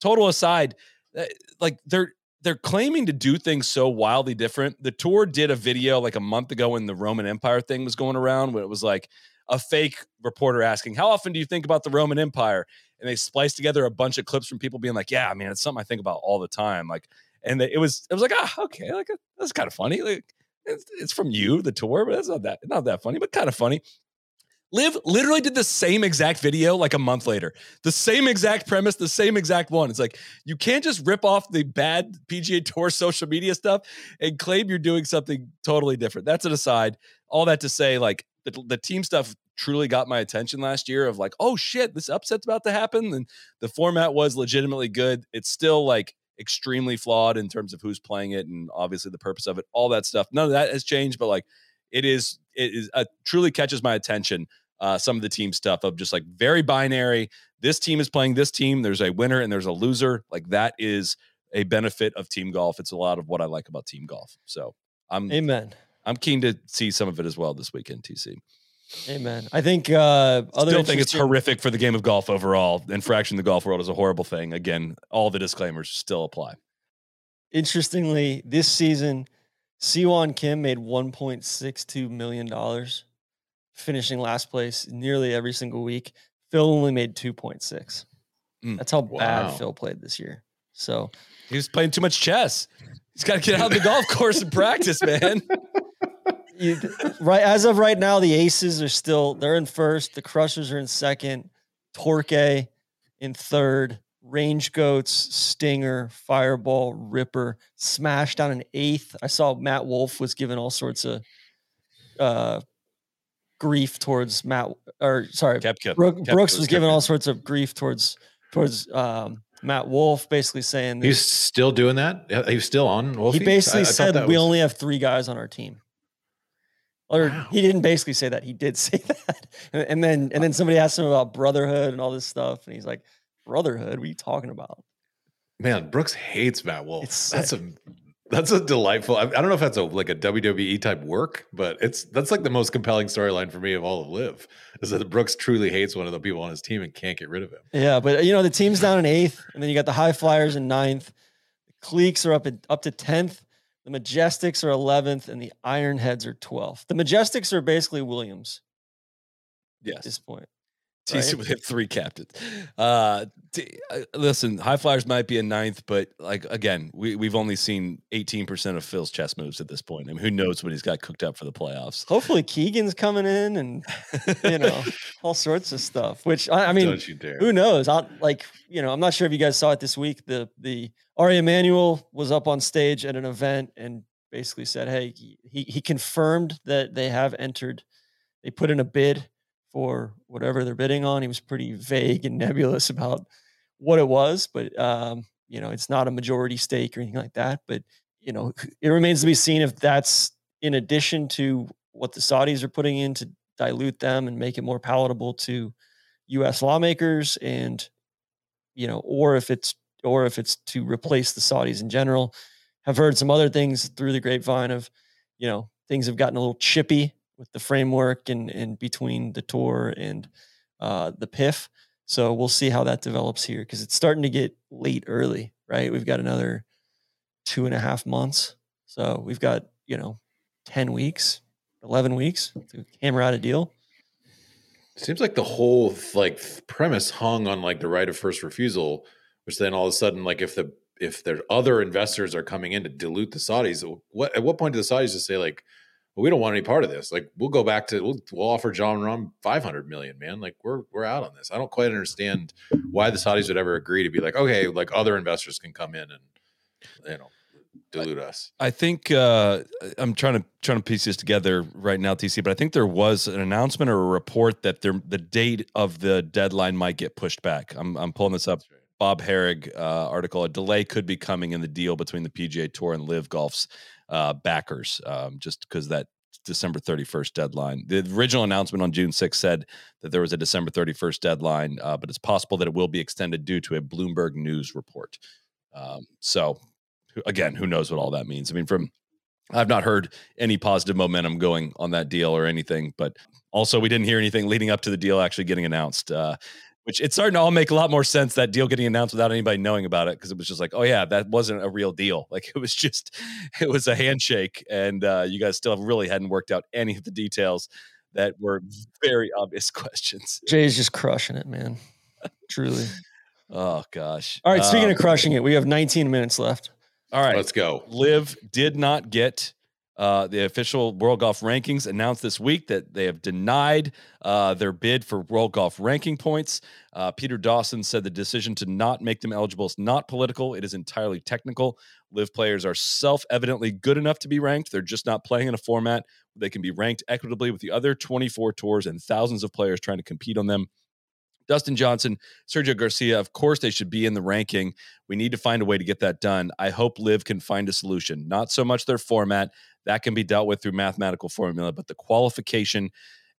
Total aside, uh, like they're they're claiming to do things so wildly different. The tour did a video like a month ago when the Roman Empire thing was going around, when it was like a fake reporter asking, "How often do you think about the Roman Empire?" And they spliced together a bunch of clips from people being like, "Yeah, I mean, it's something I think about all the time." Like, and it was it was like, ah, okay, like that's kind of funny. Like, it's, it's from you, the tour, but that's not that not that funny, but kind of funny. Liv literally did the same exact video like a month later. The same exact premise, the same exact one. It's like you can't just rip off the bad PGA Tour social media stuff and claim you're doing something totally different. That's an aside. All that to say, like the, the team stuff truly got my attention last year of like, oh shit, this upset's about to happen. And the format was legitimately good. It's still like extremely flawed in terms of who's playing it and obviously the purpose of it, all that stuff. None of that has changed, but like it is, it is uh, truly catches my attention. Uh, some of the team stuff of just like very binary. This team is playing this team. There's a winner and there's a loser. Like that is a benefit of team golf. It's a lot of what I like about team golf. So I'm Amen. I'm keen to see some of it as well this weekend. TC. Amen. I think uh other Still think it's horrific for the game of golf overall. Infraction in the golf world is a horrible thing. Again, all the disclaimers still apply. Interestingly, this season, Sihwan Kim made $1.62 million, finishing last place nearly every single week. Phil only made 2.6. Mm, That's how wow. bad Phil played this year. So He was playing too much chess. He's got to get out of the golf course and practice, man. you, right as of right now, the aces are still they're in first, the crushers are in second, Torque in third, range goats, stinger, fireball, ripper, smash down in eighth. I saw Matt Wolff was given all sorts of uh grief towards Matt or sorry, Koepka. Brook, Koepka Brooks was given all sorts of grief towards towards um Matt Wolff, basically saying that He's still doing that. He's still on. Wolfie? he basically I- I said we was- only have three guys on our team. Or Wow. he didn't basically say that. He did say that. And, and then and then somebody asked him about brotherhood and all this stuff, and he's like, "Brotherhood? What are you talking about?" Man, Brooks hates Matt Wolff. It's that's a that's a delightful. I, I don't know if that's a like a WWE type work, but it's that's like the most compelling storyline for me of all of LIV is that Brooks truly hates one of the people on his team and can't get rid of him. Yeah, but you know the team's down in eighth, and then you got the High Flyers in ninth. The Cleeks are up at up to tenth. The Majestics are eleventh, and the Ironheads are twelfth. The Majestics are basically Williams at Yes. this point. TC right? would hit three captains. Uh, t- uh, listen, high flyers might be a ninth, but like again, we we've only seen eighteen percent of Phil's chess moves at this point. I mean, who knows what he's got cooked up for the playoffs? Hopefully, Keegan's coming in, and you know all sorts of stuff. Which I, I mean, Don't you dare. who knows? I like you know, I'm not sure if you guys saw it this week. The the Ari Emanuel was up on stage at an event and basically said, "Hey, he- he he confirmed that they have entered. They put in a bid for whatever they're bidding on. He was pretty vague and nebulous about what it was, but um, you know, it's not a majority stake or anything like that. But you know, it remains to be seen if that's in addition to what the Saudis are putting in to dilute them and make it more palatable to U.S. lawmakers, and you know, or if it's or if it's to replace the Saudis in general. Have heard some other things through the grapevine of, you know, things have gotten a little chippy with the framework and and between the tour and uh, the PIF. So we'll see how that develops here because it's starting to get late early, right? We've got another two and a half months. So we've got, you know, 10 weeks, 11 weeks to hammer out a deal. Seems like the whole like premise hung on like the right of first refusal, which then all of a sudden, like if the if their other investors are coming in to dilute the Saudis, what at what point do the Saudis just say like, well, we don't want any part of this? Like we'll go back to we'll, we'll offer Jon Rahm five hundred million, man. Like we're we're out on this. I don't quite understand why the Saudis would ever agree to be like, okay, like other investors can come in and you know delude us. I think uh, I'm trying to trying to piece this together right now, TC. But I think there was an announcement or a report that there, the date of the deadline might get pushed back. I'm I'm pulling this up. Bob Harig uh, article: A delay could be coming in the deal between the PGA Tour and LIV Golf's uh, backers, um, just because that December 31st deadline. The original announcement on June 6th said that there was a December 31st deadline, uh, but it's possible that it will be extended due to a Bloomberg News report. Um, so, again, who knows what all that means? I mean, from I've not heard any positive momentum going on that deal or anything, but also we didn't hear anything leading up to the deal actually getting announced. Uh, which it's starting to all make a lot more sense that deal getting announced without anybody knowing about it because it was just like, oh yeah, that wasn't a real deal. Like it was just, it was a handshake, and uh, you guys still really hadn't worked out any of the details that were very obvious questions. Jay's just crushing it, man. Truly. Oh gosh! All right. Speaking Um, of crushing it, we have 19 minutes left. all right, Let's go. LIV did not get uh, the official World Golf rankings announced this week that they have denied uh, their bid for World Golf ranking points. Uh, Peter Dawson said the decision to not make them eligible is not political; it is entirely technical. LIV players are self-evidently good enough to be ranked; they're just not playing in a format they can be ranked equitably with the other 24 tours and thousands of players trying to compete on them. Dustin Johnson, Sergio Garcia, of course, they should be in the ranking. We need to find a way to get that done. I hope LIV can find a solution. Not so much their format, that can be dealt with through mathematical formula, but the qualification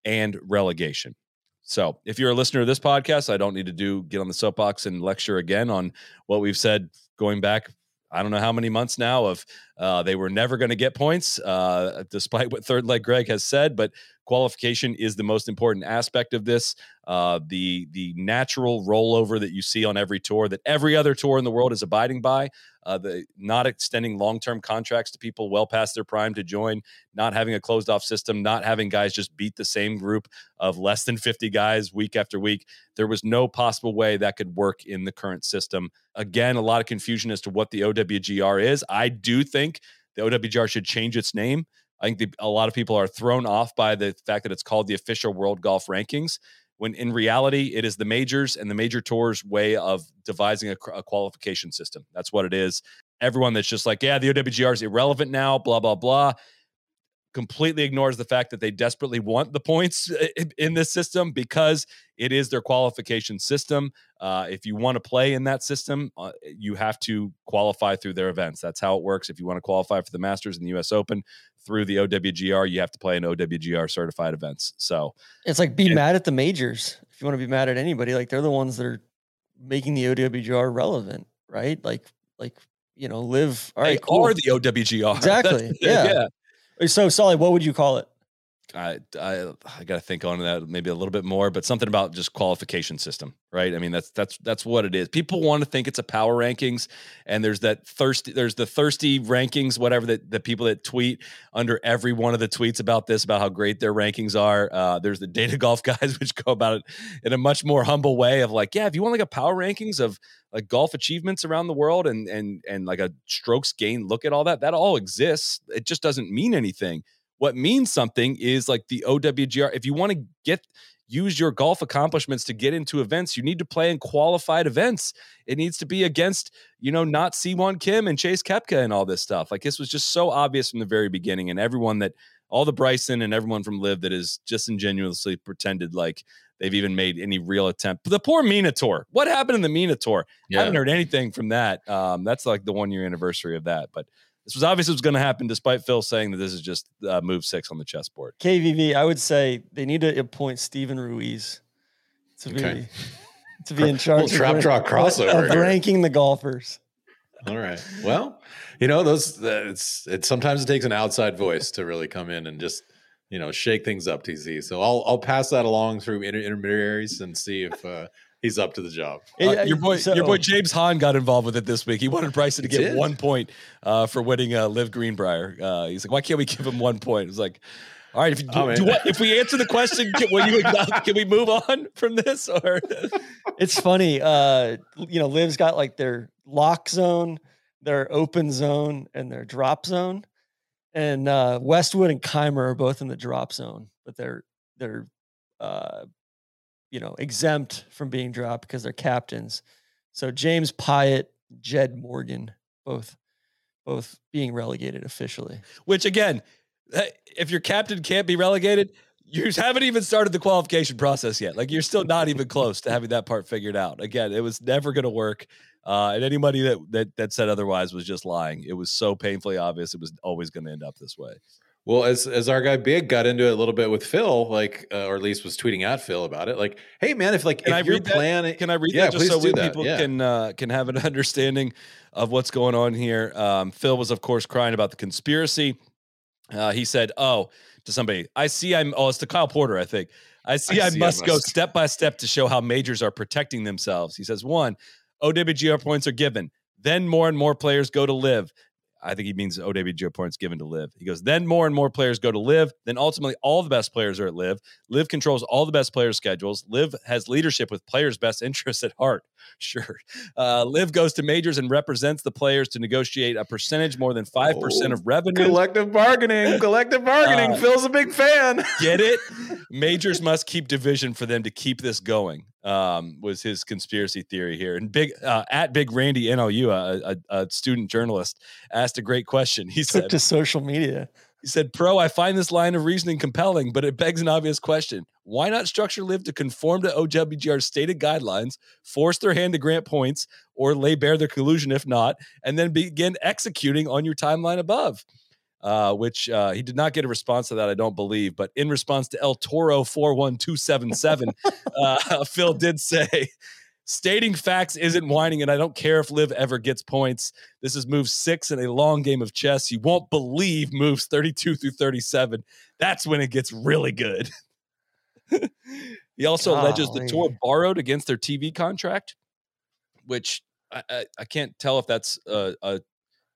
and relegation. So, if you're a listener to this podcast, I don't need to do get on the soapbox and lecture again on what we've said going back. I don't know how many months now of uh, they were never going to get points, uh, despite what third leg Greg has said. But qualification is the most important aspect of this. Uh, the the natural rollover that you see on every tour that every other tour in the world is abiding by. Uh, the not extending long term contracts to people well past their prime to join, not having a closed off system, not having guys just beat the same group of less than 50 guys week after week. There was no possible way that could work in the current system. Again, a lot of confusion as to what the OWGR is. I do think the OWGR should change its name. I think the, a lot of people are thrown off by the fact that it's called the official World Golf Rankings, when in reality, it is the majors and the major tours' way of devising a, a qualification system. That's what it is. Everyone that's just like, yeah, the OWGR is irrelevant now, blah, blah, blah, completely ignores the fact that they desperately want the points in this system because it is their qualification system. Uh, if you want to play in that system, uh, you have to qualify through their events. That's how it works. If you want to qualify for the Masters and the U.S. Open through the OWGR, you have to play in OWGR certified events. So It's like be Yeah. mad at the majors. If you want to be mad at anybody, like they're the ones that are making the OWGR relevant, right? Like, like you know, live. All right, cool. are the OWGR. Exactly, That's- yeah. So, Solly, what would you call it? I I, I got to think on that maybe a little bit more, but something about just qualification system, right? I mean, that's that's that's what it is. People want to think it's a power rankings, and there's that thirsty, there's the thirsty rankings, whatever that the people that tweet under every one of the tweets about this, about how great their rankings are. Uh, there's the data golf guys, which go about it in a much more humble way of like, yeah, if you want like a power rankings of like golf achievements around the world and and and like a strokes gain look at all that, that all exists. It just doesn't mean anything what means something is like the OWGR. If you want to get use your golf accomplishments to get into events, you need to play in qualified events. It needs to be against, you know, not Sihwan Kim and Chase Koepka and all this stuff. Like this was just so obvious from the very beginning. And everyone that all the Bryson and everyone from LIV that is just ingenuously pretended like they've even made any real attempt. The poor MENA tour. What happened in the MENA tour? I haven't heard anything from that. Um, that's like the one year anniversary of that. But this was obvious it was going to happen, despite Phil saying that this is just uh, move six on the chessboard. KVV, I would say they need to appoint Stephen Ruiz to be Okay. to be in charge Little trap of, draw crossover of here. ranking the golfers. All right. Well, you know, those uh, it's it sometimes it takes an outside voice to really come in and just you know shake things up. TC. So I'll I'll pass that along through inter- intermediaries and see if uh, he's up to the job. Uh, Yeah, your boy, your boy James Hahn got involved with it this week. He wanted Bryson to get did. one point uh, for winning uh, LIV Greenbrier. Uh, he's like, why can't we give him one point? It's like, all right, if you, do, Oh, man. do what, if we answer the question, can, will you can we move on from this? Or It's funny. Uh, you know, Liv's got like their lock zone, their open zone, and their drop zone. And uh, Westwood and Kaymer are both in the drop zone, but they're they're uh, you know exempt from being dropped because they're captains. So James Piot, Jed Morgan, both both being relegated officially. Which again, eh, if your captain can't be relegated, you haven't even started the qualification process yet. Like you're still not even close to having that part figured out. Again, it was never going to work. Uh, and anybody that, that that said otherwise was just lying. It was so painfully obvious. It was always going to end up this way. Well, as as our guy Big got into it a little bit with Phil, like, uh, or at least was tweeting at Phil about it, like, "Hey, man, if like Can if I your read that? plan, Can I read Yeah, that just so we, that, people yeah. can uh, can have an understanding of what's going on here? Um, Phil was, of course, crying about the conspiracy. Uh, he said, "Oh, to somebody, I see. I'm. Oh, it's to Kyle Porter, I think. I see. I, see I must go must." step by step to show how majors are protecting themselves." He says, "One, OWGR points are given. Then more and more players go to LIV." I think he means OWGR points given to LIV. He goes, then more and more players go to LIV. Then ultimately, all the best players are at LIV. LIV controls all the best players' schedules. LIV has leadership with players' best interests at heart. Sure. Uh, LIV goes to majors and represents the players to negotiate a percentage more than 5% Oh, of revenue. collective bargaining, collective bargaining. Uh, Phil's a big fan. Get it? Majors must keep division for them to keep this going. Um, was his conspiracy theory here. And big uh, at Big Randy NLU, a, a, a student journalist, asked a great question. He said, to social media. He said, Pro, I find this line of reasoning compelling, but it begs an obvious question. Why not structure LIV to conform to OWGR's stated guidelines, force their hand to grant points, or lay bare their collusion if not, and then begin executing on your timeline above? Uh, which uh, he did not get a response to that, I don't believe. But in response to El Toro 41277, uh, Phil did say, stating facts isn't whining, and I don't care if Liv ever gets points. This is move six in a long game of chess. You won't believe moves 32 through 37. That's when it gets really good. he also alleges the tour borrowed against their TV contract, which I, I, I can't tell if that's uh, a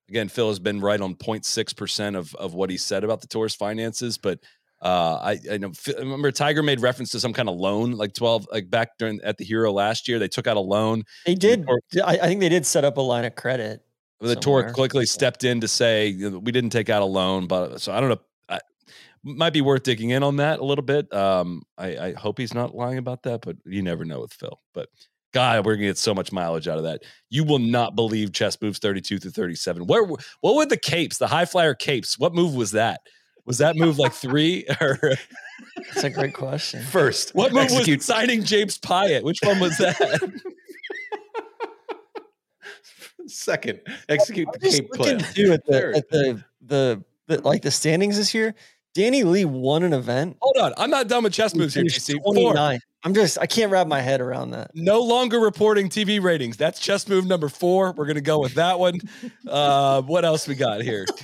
again, Phil has been right on 0.6% of, of what he said about the tour's finances, but uh, I, I know, I remember Tiger made reference to some kind of loan, like 12, like back during at the Hero last year, they took out a loan. They did. Or- I, I think they did set up a line of credit. The tour somewhere. quickly stepped in to say we didn't take out a loan, but so I don't know. I, might be worth digging in on that a little bit. Um, I, I hope he's not lying about that, but you never know with Phil. But God, we're gonna get so much mileage out of that. You will not believe chess moves 32 through 37. Where what were the capes, the high flyer capes? What move was that? Was that move like three or That's a great question. First, what move execute was signing James Piot? Which one was that? second, execute the I'm just cape play. looking at the, at the, the the like the standings this year. Danny Lee won an event. Hold on, I'm not done with chess moves here. finished TC. Four. 29. I'm just I can't wrap my head around that. No longer reporting TV ratings. That's chess move number four. We're gonna go with that one. Uh, what else we got here?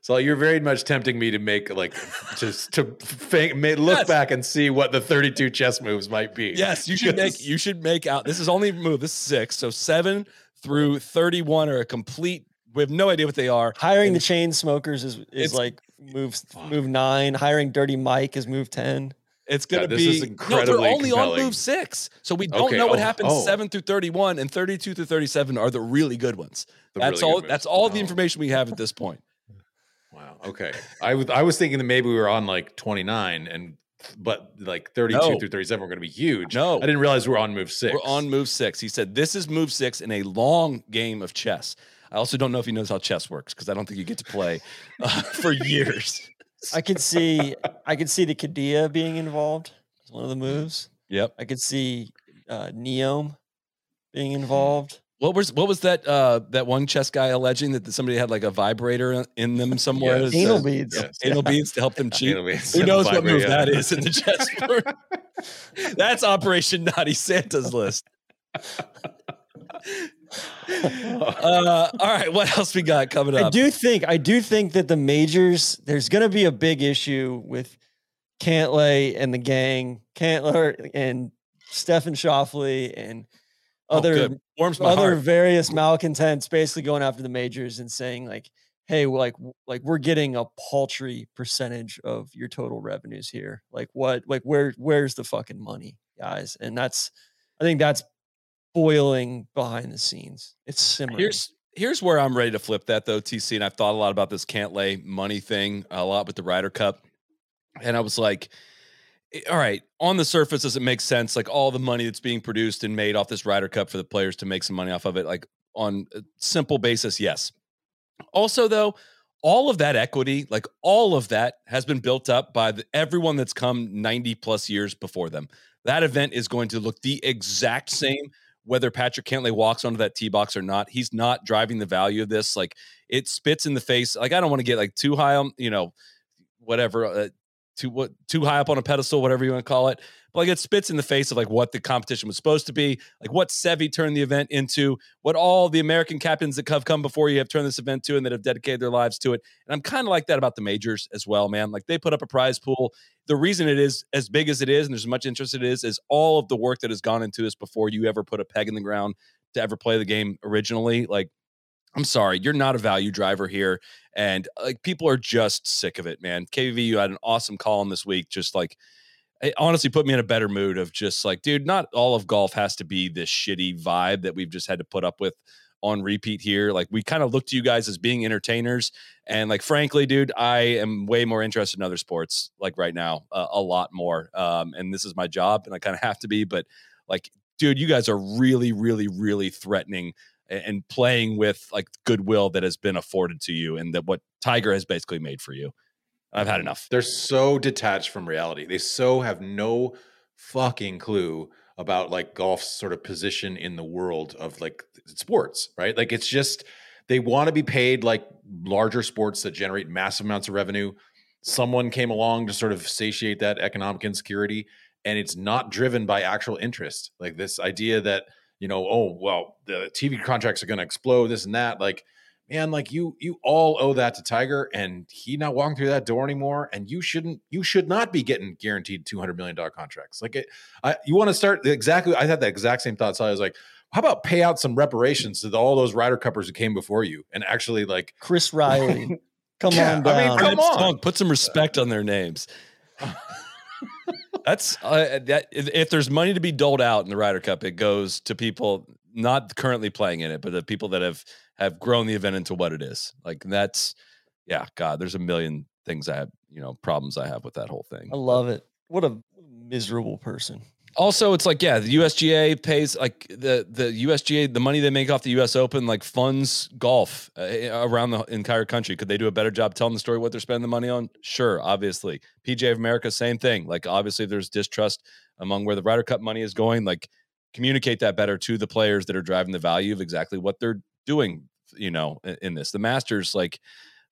So you're very much tempting me to make like just to fa- ma- look Yes. back and see what the 32 chess moves might be. Yes, you should make you should make out. This is only move. This is six. So seven through thirty-one are a complete. We have no idea what they are. Hiring the Chainsmokers is It's- is like moves move nine. Hiring Dirty Mike is move ten. It's gonna God, be is no. They're incredibly only on move six, so we don't Okay, know what oh, happens oh. seven through thirty-one, and thirty-two through thirty-seven are the really good ones. The that's really all. That's moves. all the Oh. information we have at this point. Wow. Okay. I was I was thinking that maybe we were on like 29 and but like 32 No. through 37 were going to be huge. No. I didn't realize we're on move 6. We're on move six. He said this is move six in a long game of chess. I also don't know if he knows how chess works because I don't think you get to play uh, for years. I could see I could see the Qiddiya being involved as one of the moves. Yep. I could see uh, NEOM being involved. What was what was that uh that one chess guy alleging that somebody had like a vibrator in them somewhere? Yes. Anal beads. Yes. Anal beads to help them cheat. Who knows what move yeah. that is in the chessboard? That's Operation Naughty Santa's list. Uh, all right, what else we got coming up? I do think I do think that the majors there's going to be a big issue with Cantlay and the gang, Cantlay and Stefan Schauffele and Oh, other my other heart. various malcontents basically going after the majors and saying like hey like like we're getting a paltry percentage of your total revenues here like what like where where's the fucking money guys and that's i think that's boiling behind the scenes it's simmering Here's here's where I'm ready to flip that though, TC. And I've thought a lot about this Cantlay money thing a lot with the Ryder Cup. And I was like, eh, all right, on the surface, does it make sense? Like all the money that's being produced and made off this Ryder Cup for the players to make some money off of it, like on a simple basis, yes. Also, though, all of that equity, like all of that, has been built up by the, everyone that's come 90 plus years before them. That event is going to look the exact same whether Patrick Cantlay walks onto that tee box or not. He's not driving the value of this. Like it spits in the face. Like I don't want to get like too high on, you know, whatever, uh, too what too high up on a pedestal, whatever you want to call it. But like it spits in the face of like what the competition was supposed to be, like what Seve turned the event into, what all the American captains that have come before you have turned this event to and that have dedicated their lives to it. And I'm kind of like that about the majors as well, man. Like they put up a prize pool. The reason it is as big as it is and there's as much interest it is, is all of the work that has gone into this before you ever put a peg in the ground to ever play the game originally. Like I'm sorry, you're not a value driver here. And like people are just sick of it, man. KVV, you had an awesome column this week, just like it honestly put me in a better mood of just like, dude, not all of golf has to be this shitty vibe that we've just had to put up with on repeat here. Like we kind of look to you guys as being entertainers. And like, frankly, dude, I am way more interested in other sports like right now, uh, a lot more. Um, and this is my job and I kind of have to be, but like, dude, you guys are really, really, really threatening and playing with like goodwill that has been afforded to you and that what Tiger has basically made for you. I've had enough. They're so detached from reality. They so have no fucking clue about like golf's sort of position in the world of like sports, right? Like it's just they want to be paid like larger sports that generate massive amounts of revenue. Someone came along to sort of satiate that economic insecurity and it's not driven by actual interest. Like this idea that, you know, oh, well, the TV contracts are going to explode this and that like man, like you you all owe that to Tiger, and he not walking through that door anymore. And you shouldn't, you should not be getting guaranteed two hundred million dollar contracts. Like, it, I, you want to start exactly. I had that exact same thought. So I was like, how about pay out some reparations to all those Ryder Cuppers who came before you, and actually like Chris Riley. Come Yeah, on I mean, come on. Tong, put some respect on their names. That's uh, that. If, if there's money to be doled out in the Ryder Cup, it goes to people not currently playing in it, but the people that have have grown the event into what it is. Like that's, yeah, God, there's a million things I have, you know, problems I have with that whole thing. I love it. What a miserable person. Also, it's like, yeah, the USGA pays like the the USGA the money they make off the US Open like funds golf uh, around the entire country. Could they do a better job telling the story what they're spending the money on? Sure, obviously. PGA of America, same thing. Like obviously, there's distrust among where the Ryder Cup money is going. Like communicate that better to the players that are driving the value of exactly what they're doing. You know, in, in this, the Masters, like.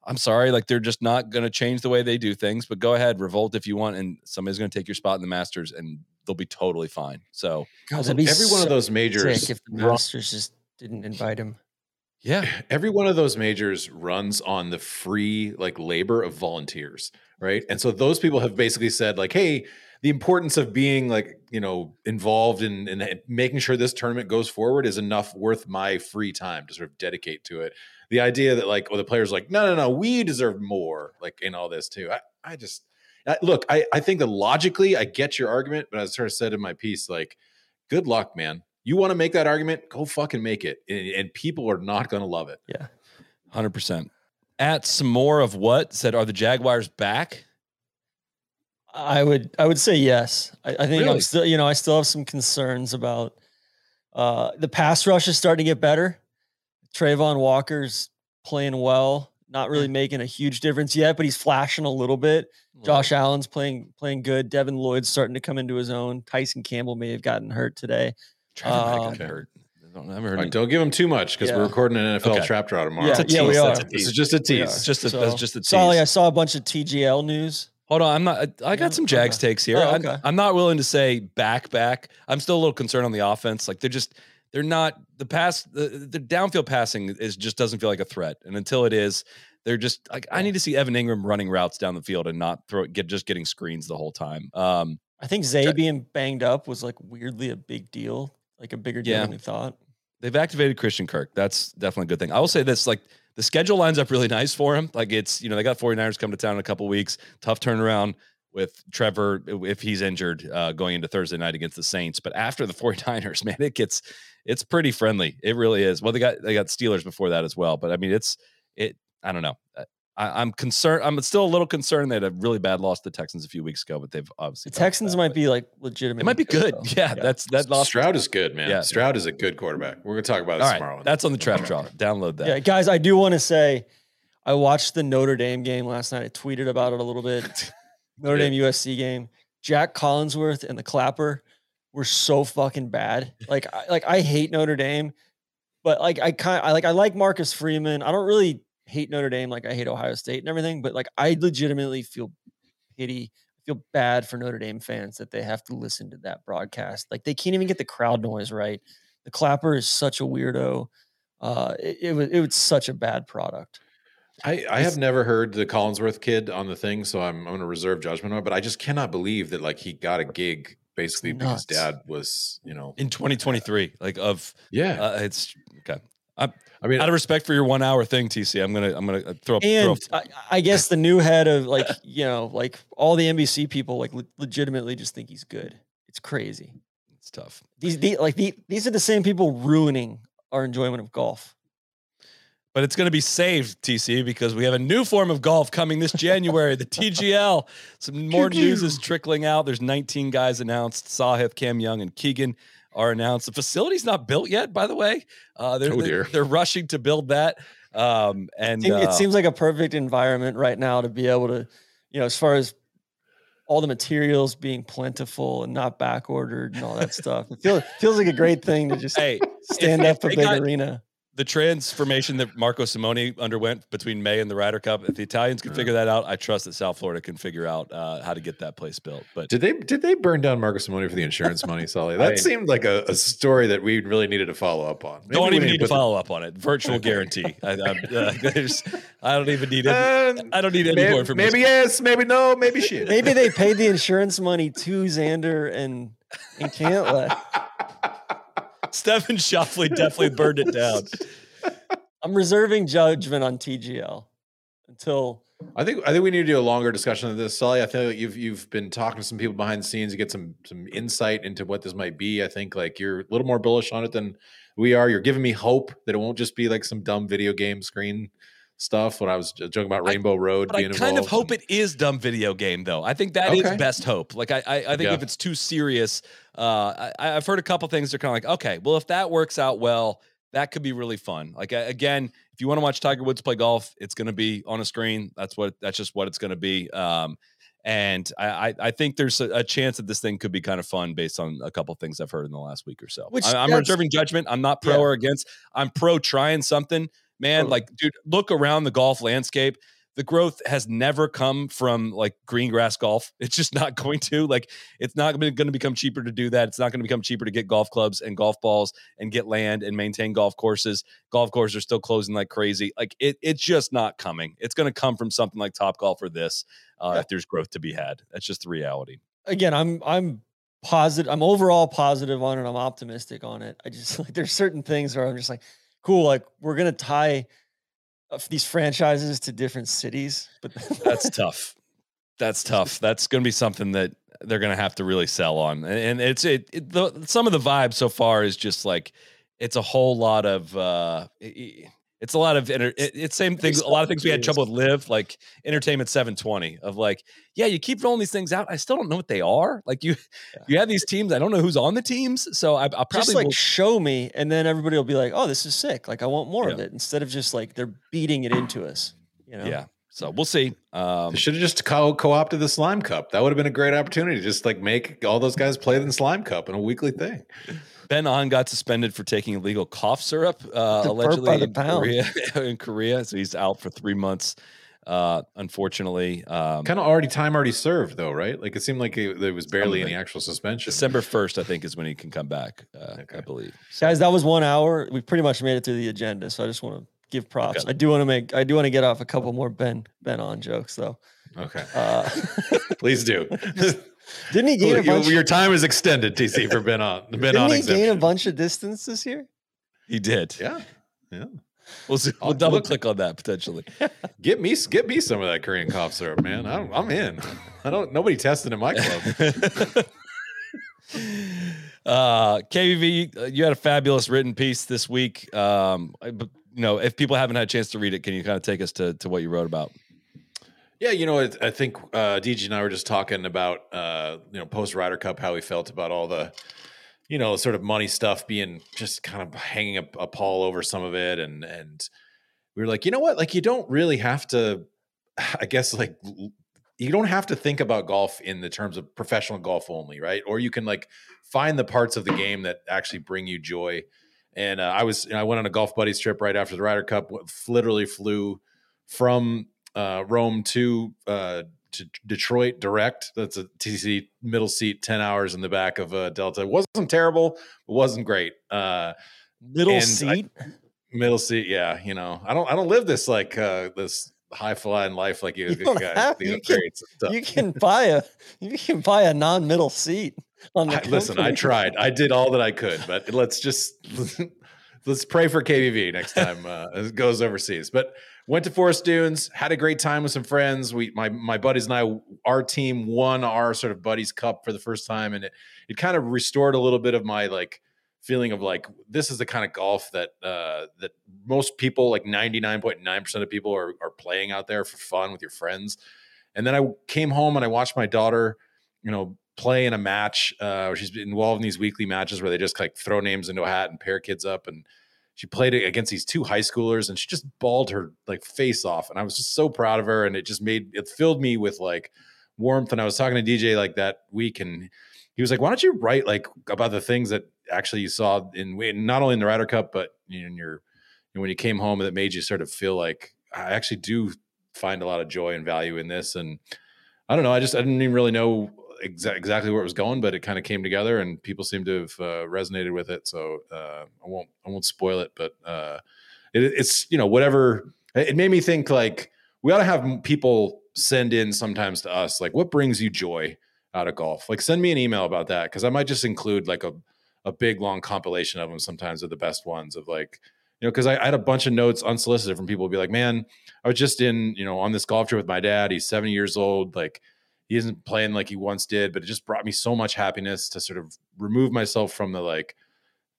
I'm sorry, like they're just not going to change the way they do things. But go ahead, revolt if you want, and somebody's going to take your spot in the Masters, and they'll be totally fine. So God, that'd be every one of those majors Sick if the run- Masters just didn't invite him. yeah, eh, every one of those majors runs on the free like labor of volunteers right and so those people have basically said like hey the importance of being like you know involved in, in making sure this tournament goes forward is enough worth my free time to sort of dedicate to it the idea that like well the players are like no no no we deserve more like in all this too i, I just I, look I, I think that logically i get your argument but as I sort of said in my piece like good luck man you want to make that argument go fucking make it and, and people are not going to love it Yeah. hundred percent. At some more of what said, are the Jaguars back? I would I would say yes. I, I think Really? I'm still you know I still have some concerns about uh, the pass rush is starting to get better. Travon Walker's playing well, not really making a huge difference yet, but he's flashing a little bit. Josh Allen's playing playing good. Devin Lloyd's starting to come into his own. Tyson Campbell may have gotten hurt today. Trevor um, gotten hurt. I don't, I haven't All right, don't give him too much because Yeah. we're recording an NFL Okay. trap draw tomorrow. Yeah, It's a yeah, we are. that's a This is just a tease. are. It's just a, So, that's just a tease. Solly, I saw a bunch of TGL news. Hold on, I'm not. I got some Jags okay. takes here. Oh, I'm- I'm, not willing to say back back. I'm still a little concerned on the offense. Like they're just they're not the pass the, the downfield passing is just doesn't feel like a threat. And until it is, they're just like I need to see Evan Engram running routes down the field and not throw get just getting screens the whole time. Um, I think Zay being banged up was like weirdly a big deal, like a bigger deal Yeah. than we thought. they've activated Christian Kirk. That's definitely a good thing. I will say this like the schedule lines up really nice for him. Like it's, you know, they got 49ers come to town in a couple weeks. Tough turnaround with Trevor if he's injured uh, going into Thursday night against the Saints. But after the 49ers, man, it gets it's pretty friendly. It really is. Well, they got they got Steelers before that as well. But I mean, it's it I don't know. Uh, I, I'm concerned. I'm still a little concerned. They had a really bad loss to the Texans a few weeks ago, but they've obviously The Texans back, might but be like legitimate. It might be good. Yeah, that's that loss. Stroud is good, man. Yeah. Stroud is a good quarterback. We're gonna talk about All this right, tomorrow. that's on the trap draw. Download that. Yeah, guys, I do want to say I watched the Notre Dame game last night. I tweeted about it a little bit. Notre Yeah. Dame USC game. Jac Collinsworth and the Clapper were so fucking bad. Like, I, like I hate Notre Dame, but like I kind, I like I like Marcus Freeman. I don't really hate Notre Dame like I hate Ohio State and everything, but like I legitimately feel pity. Feel bad for Notre Dame fans that they have to listen to that broadcast. Like they can't even get the crowd noise right. The Clapper is such a weirdo. Uh, it, it was it was such a bad product. I, I have never heard the Collinsworth kid on the thing, so I'm I'm gonna reserve judgment on it. But I just cannot believe that like he got a gig basically because dad was, you know, in 2023, like of yeah. uh, it's okay. I mean, Out of respect for your one hour thing, TC, I'm gonna I'm gonna uh, throw up. throw And up I, I guess the new head of like you know like all the NBC people like le- legitimately just think he's good. It's crazy. it's tough. These the, like the, these are the same people ruining our enjoyment of golf. But it's going to be saved, TC, because we have a new form of golf coming this January, the TGL. Some more news is trickling out. There's 19 guys announced. Sahith, Cam Young, and Keegan are announced. The facility's not built yet, by the way. Uh, they're, Oh, they're, dear. they're rushing to build that. Um, and Seem- uh, it seems like a perfect environment right now to be able to, you know, as far as all the materials being plentiful and not back ordered and all that stuff. It feels feels like a great thing to just hey, stand if up a big got- arena. The transformation that Marco Simone underwent between May and the Ryder Cup, if the Italians can figure that out, I trust that South Florida can figure out uh, how to get that place built. But did they did they burn down Marco Simone for the insurance money, Sully? That mean- seemed like a, a story that we really needed to follow up on. Maybe don't even need to put the- follow up on it. Virtual guarantee. I, I'm, uh, I don't even need it. Uh, I don't need any maybe, more information. maybe yes, maybe no, maybe shit. Maybe they paid the insurance money to Xander and and Cantlay. Stephen Schauffele definitely burned it down. I'm reserving judgment on TGL until I think I think we need to do a longer discussion of this, Sully. I feel like you've you've been talking to some people behind the scenes. You get some some insight into what this might be. I think like you're a little more bullish on it than we are. You're giving me hope that it won't just be like some dumb video game screen stuff. When I was joking about I- Rainbow Road But I being kind of hope and- it is dumb video game though. I think that is Okay. best hope. Like I, I, I think Yeah. if it's too serious, uh, I, I've heard a couple things. They're kind of like, okay, well, if that works out well, that could be really fun. Like again, if you want to watch Tiger Woods play golf, it's going to be on a screen. That's what. That's just what it's going to be. Um, and I, I, I think there's a, chance that this thing could be kind of fun based on a couple things I've heard in the last week or so. Which I, I'm that's- reserving judgment. I'm not pro Yeah. or against. I'm pro trying something, man. Like, dude, look around the golf landscape the growth has never come from like green grass golf. It's just not going to. Like, it's not going to become cheaper to do that. It's not going to become cheaper to get golf clubs and golf balls and get land and maintain golf courses. Golf courses are still closing like crazy. Like, it, it's just not coming. It's going to come from something like Top Golf or this uh, Yeah. if there's growth to be had. That's just the reality. again, I'm I'm positive. I'm overall positive on it. I'm optimistic on it. I just like there's certain things where I'm just like, cool. Like we're gonna tie these franchises to different cities, but That's tough. That's tough. That's going to be something that they're going to have to really sell on. And, it's it, it the, some of the vibe so far is just like it's a whole lot of uh it's a lot of enter, it, it's same things a lot of things we had trouble with LIV like entertainment 720 of like yeah you keep rolling these things out i still don't know what they are like you Yeah. you have these teams i don't know who's on the teams so i, I probably just like will, show me, and then everybody will be like, "Oh, this is sick! Like I want more of it." Instead of just like they're beating it into us. You know? yeah so we'll see um should have just co- co-opted the Slime Cup. That would have been a great opportunity. Just like make all those guys play the Slime Cup in a weekly thing. Ben An got suspended for taking illegal cough syrup, uh, The burp by allegedly in. Korea, in Korea. So he's out for three months. Uh, unfortunately, um, Kind of already time already served though, right? Like it seemed like it, there was barely any actual suspension. December first, I think, is when he can come back. Uh, I Okay. believe. guys, that was one hour. We pretty much made it through the agenda, so I just want to give props. Okay. I do want to make. I do want to get off a couple more Ben Ben An jokes though. Okay, Uh, please do. didn't he gain a your, bunch? your time is extended, TC, for Ben An. Ben didn't on he gain a bunch of distance this year? He did. Yeah, yeah. We'll see. We'll double click on that potentially. Get me, get me some of that Korean cough syrup, man. I'm, I'm in. I don't. Nobody tested in my club. uh, KVV, you had a fabulous written piece this week. Um, I- but, you know, if people haven't had a chance to read it, can you kind of take us to to what you wrote about? Yeah, you know, I think uh, and I were just talking about, uh, you know, post Ryder Cup, how we felt about all the, you know, sort of money stuff being just kind of hanging a, a pall over some of it, and and we were like, you know what, like you don't really have to, I guess, like you don't have to think about golf in the terms of professional golf only, right? Or you can like find the parts of the game that actually bring you joy. And uh, I was, I went on a golf buddies trip right after the Ryder Cup. Literally flew from uh, Rome to uh, to Detroit direct. That's a TC middle seat, ten hours in the back of a Delta. It wasn't terrible, it wasn't great. Uh, Middle And I- seat. middle seat, yeah. You know, I don't, I don't live this like uh, this high flying life like you, You guys. have- you can- you can buy a you can buy a non-middle seat on the I, listen, I tried. I did all that I could, but let's just let's pray for KBV next time uh, it goes overseas. But went to Forest Dunes, had a great time with some friends. We my my buddies and I, our team won our sort of buddies cup for the first time, and it it kind of restored a little bit of my like feeling of like this is the kind of golf that uh that most people like 99.9% of people are are playing out there for fun with your friends and then i came home and i watched my daughter you know play in a match uh she's been involved in these weekly matches where they just like throw names into a hat and pair kids up and she played against these two high schoolers and she just balled her like face off and i was just so proud of her and it just made it filled me with like warmth and i was talking to dj like that week and he was like why don't you write like about the things that actually you saw in, in not only in the Ryder Cup, but in your and when you came home that made you sort of feel like I actually do find a lot of joy and value in this. And I don't know, I just I didn't even really know exa- exactly where it was going, but it kind of came together, and people seem to have uh, resonated with it. So uh, I won't I won't spoil it, but uh, it, it's you know whatever. It made me think like we ought to have people send in sometimes to us like what brings you joy out of golf. Like send me an email about that because I might just include like a a big long compilation of them sometimes are the best ones of like you know because I, I had a bunch of notes unsolicited from people be like man i was just in you know on this golf trip with my dad he's 70 years old like he isn't playing like he once did but it just brought me so much happiness to sort of remove myself from the like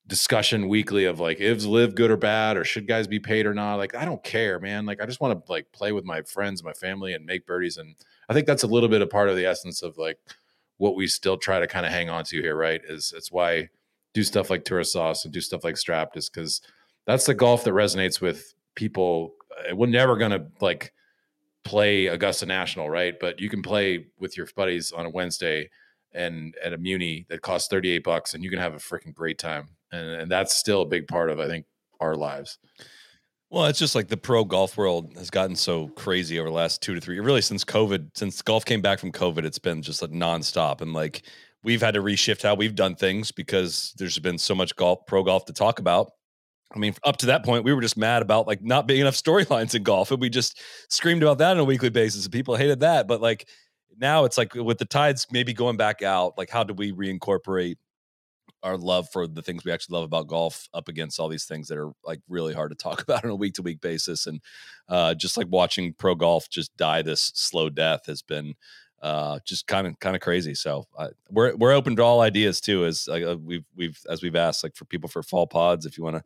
discussion weekly of like is LIV good or bad or should guys be paid or not? Like i don't care man. Like i just want to like play with my friends my family and make birdies and i think that's a little bit a part of the essence of like what we still try to kind of hang on to here right is it's why do stuff like tourist sauce and do stuff like strapped is because that's the golf that resonates with people Uh, we're never gonna like play augusta national right but you can play with your buddies on a wednesday and at a muni that costs 38 bucks and you can have a freaking great time and, and that's still a big part of i think our lives Well, it's just like the pro golf world has gotten so crazy over the last two to three, really since COVID, since golf came back from COVID, it's been just like nonstop. And like we've had to reshift how we've done things because there's been so much golf, pro golf to talk about. I mean, up to that point, we were just mad about like not being enough storylines in golf, and we just screamed about that on a weekly basis, and people hated that. But like now, it's like with the tides maybe going back out, like how do we reincorporate our love for the things we actually love about golf up against all these things that are like really hard to talk about on a week to week basis and uh, just like watching pro golf just die this slow death has been uh, just kind of kind of crazy so uh, we're we're open to all ideas too as uh, we've we've as we've asked like for people for fall pods if you want to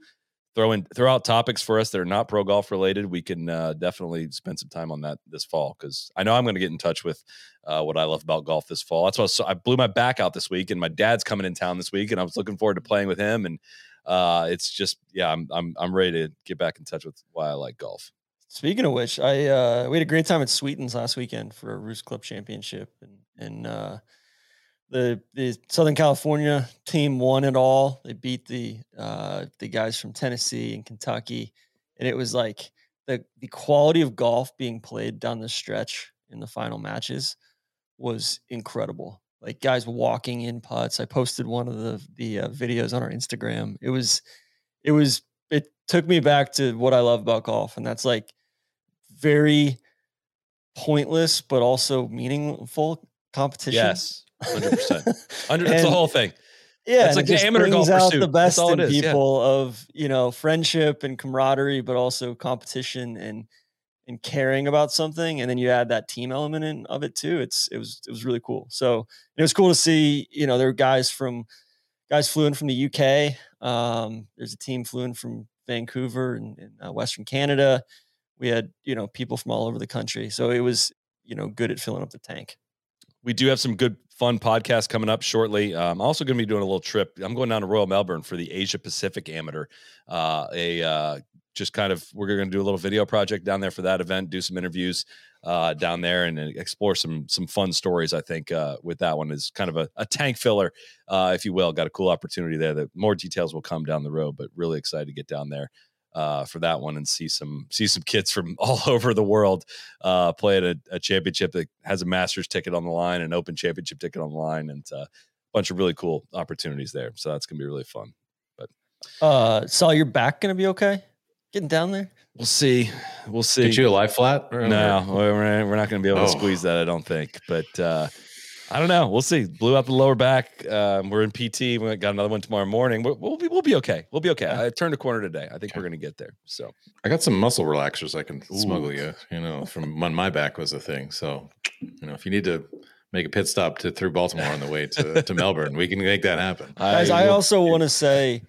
throw in throw out topics for us that are not pro golf related we can uh, definitely spend some time on that this fall because i know i'm going to get in touch with uh, what i love about golf this fall. That's why I, I blew my back out this week and my dad's coming in town this week and i was looking forward to playing with him and uh, it's just yeah I'm, I'm i'm ready to get back in touch with why i like golf. Speaking of which, I uh, we had a great time at Sweetens last weekend for a Roost Club Championship, and and uh, the the Southern California team won it all. They beat the uh, the guys from Tennessee and Kentucky, and it was like the the quality of golf being played down the stretch in the final matches was incredible. Like guys walking in putts. I posted one of the the uh, videos on our Instagram. It was it was it took me back to what I love about golf, and that's like very pointless but also meaningful competition. yes 100% Under, that's the whole thing yeah, It's like it the amateur golf out pursuit. the best in is, yeah. people of you know friendship and camaraderie, but also competition and and caring about something. And then you add that team element in of it too. It's it was it was really cool. So it was cool to see. You know, there were guys from guys flew in from the UK. Um, there's a team flew in from Vancouver and, and uh, Western Canada. We had you know people from all over the country. So it was you know good at filling up the tank. We do have some good fun podcasts coming up shortly. Uh, I'm also going to be doing a little trip. I'm going down to Royal Melbourne for the Asia Pacific Amateur. Uh, a uh, just kind of we're going to do a little video project down there for that event. Do some interviews uh, down there and explore some some fun stories. I think uh, with that one is kind of a, a tank filler, uh, if you will. Got a cool opportunity there. That more details will come down the road, but really excited to get down there uh, for that one and see some see some kids from all over the world uh, play at a, a, championship that has a Masters ticket on the line, an Open Championship ticket on the line, and uh, a bunch of really cool opportunities there. So that's gonna be really fun. But uh, Saul, your back gonna be okay getting down there? We'll see. We'll see. Get you a lie flat? No, we're, we're not going to be able to oh. squeeze that, I don't think. But uh, I don't know. We'll see. Blew out the lower back. Um, we're in PT. We got another one tomorrow morning. We'll, we'll be we'll be okay. We'll be okay. I turned a corner today. I think okay. we're going to get there. So I got some muscle relaxers I can Ooh. smuggle you. You know, from when my back was a thing. So you know, if you need to make a pit stop to through Baltimore on the way to, to Melbourne, we can make that happen. Guys, I, I also want to say,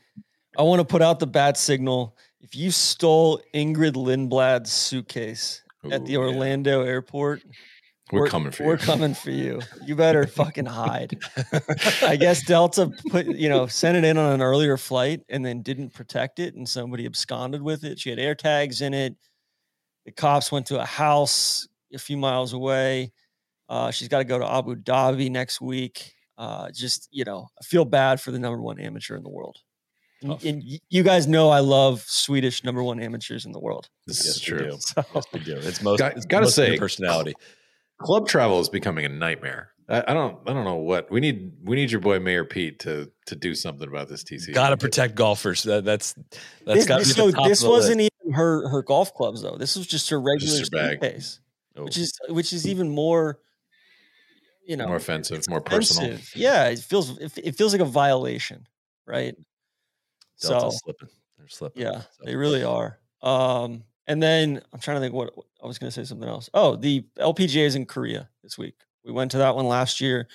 I want to put out the bat signal. If you stole Ingrid Lindblad's suitcase Ooh, at the Orlando yeah. airport, we're, we're, coming for you. We're coming for you. You better fucking hide. I guess Delta put, you know, sent it in on an earlier flight and then didn't protect it, and somebody absconded with it. She had air tags in it. The cops went to a house a few miles away. Uh, she's got to go to Abu Dhabi next week. Uh, just, you know, I feel bad for the number one amateur in the world. And, and, you guys know I love Swedish number one amateurs in the world. This yes, is true. So. Yes, we do. It's most. Got, it's gotta most say, personality club travel is becoming a nightmare. I, I, don't I don't know what we need. We need your boy Mayor Pete to to do something about this TC. Got to protect golfers. That, that's that's got to be so This wasn't list. even her her golf clubs though. This was just her regular just her base, oh. which is which is even more. You know, more offensive, more personal. Yeah, it feels it, it feels like a violation, right? Delta's so slipping. They're slipping. Yeah, so. they really are. Um, and then I'm trying to think what I was going to say something else. Oh, the LPGA is in Korea this week. We went to that one last year.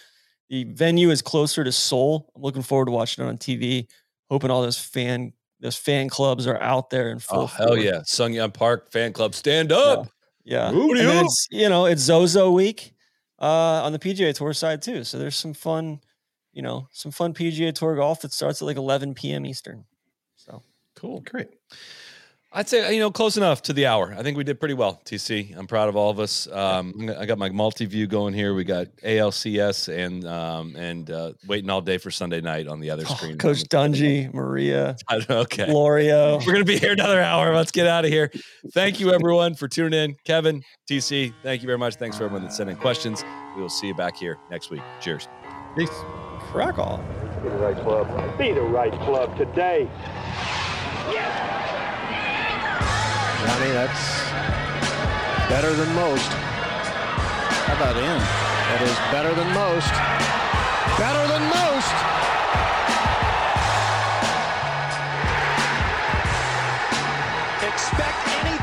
The venue is closer to Seoul. I'm looking forward to watching it on TV. Hoping all those fan those fan clubs are out there in full. Oh hell forward. yeah, Sung Hyun Park fan club, stand up. Yeah, yeah. and it's you know it's Zozo week uh, on the PGA Tour side too. So there's some fun, you know, some fun PGA Tour golf that starts at like 11 p.m. Eastern. So cool, great. I'd say you know close enough to the hour. I think we did pretty well. TC, I'm proud of all of us. Um, I got my multi view going here. We got ALCS and um, and uh, waiting all day for Sunday night on the other oh, screen. Coach Dungy, Maria, okay, Florio. We're gonna be here another hour. Let's get out of here. Thank you everyone for tuning in. Kevin, TC, thank you very much. Thanks for everyone that sent in questions. We will see you back here next week. Cheers. Peace. Crack on. Be the right club. Be the right club today. Yes. Johnny, that's better than most. How about in? That is better than most. Better than most. Expect anything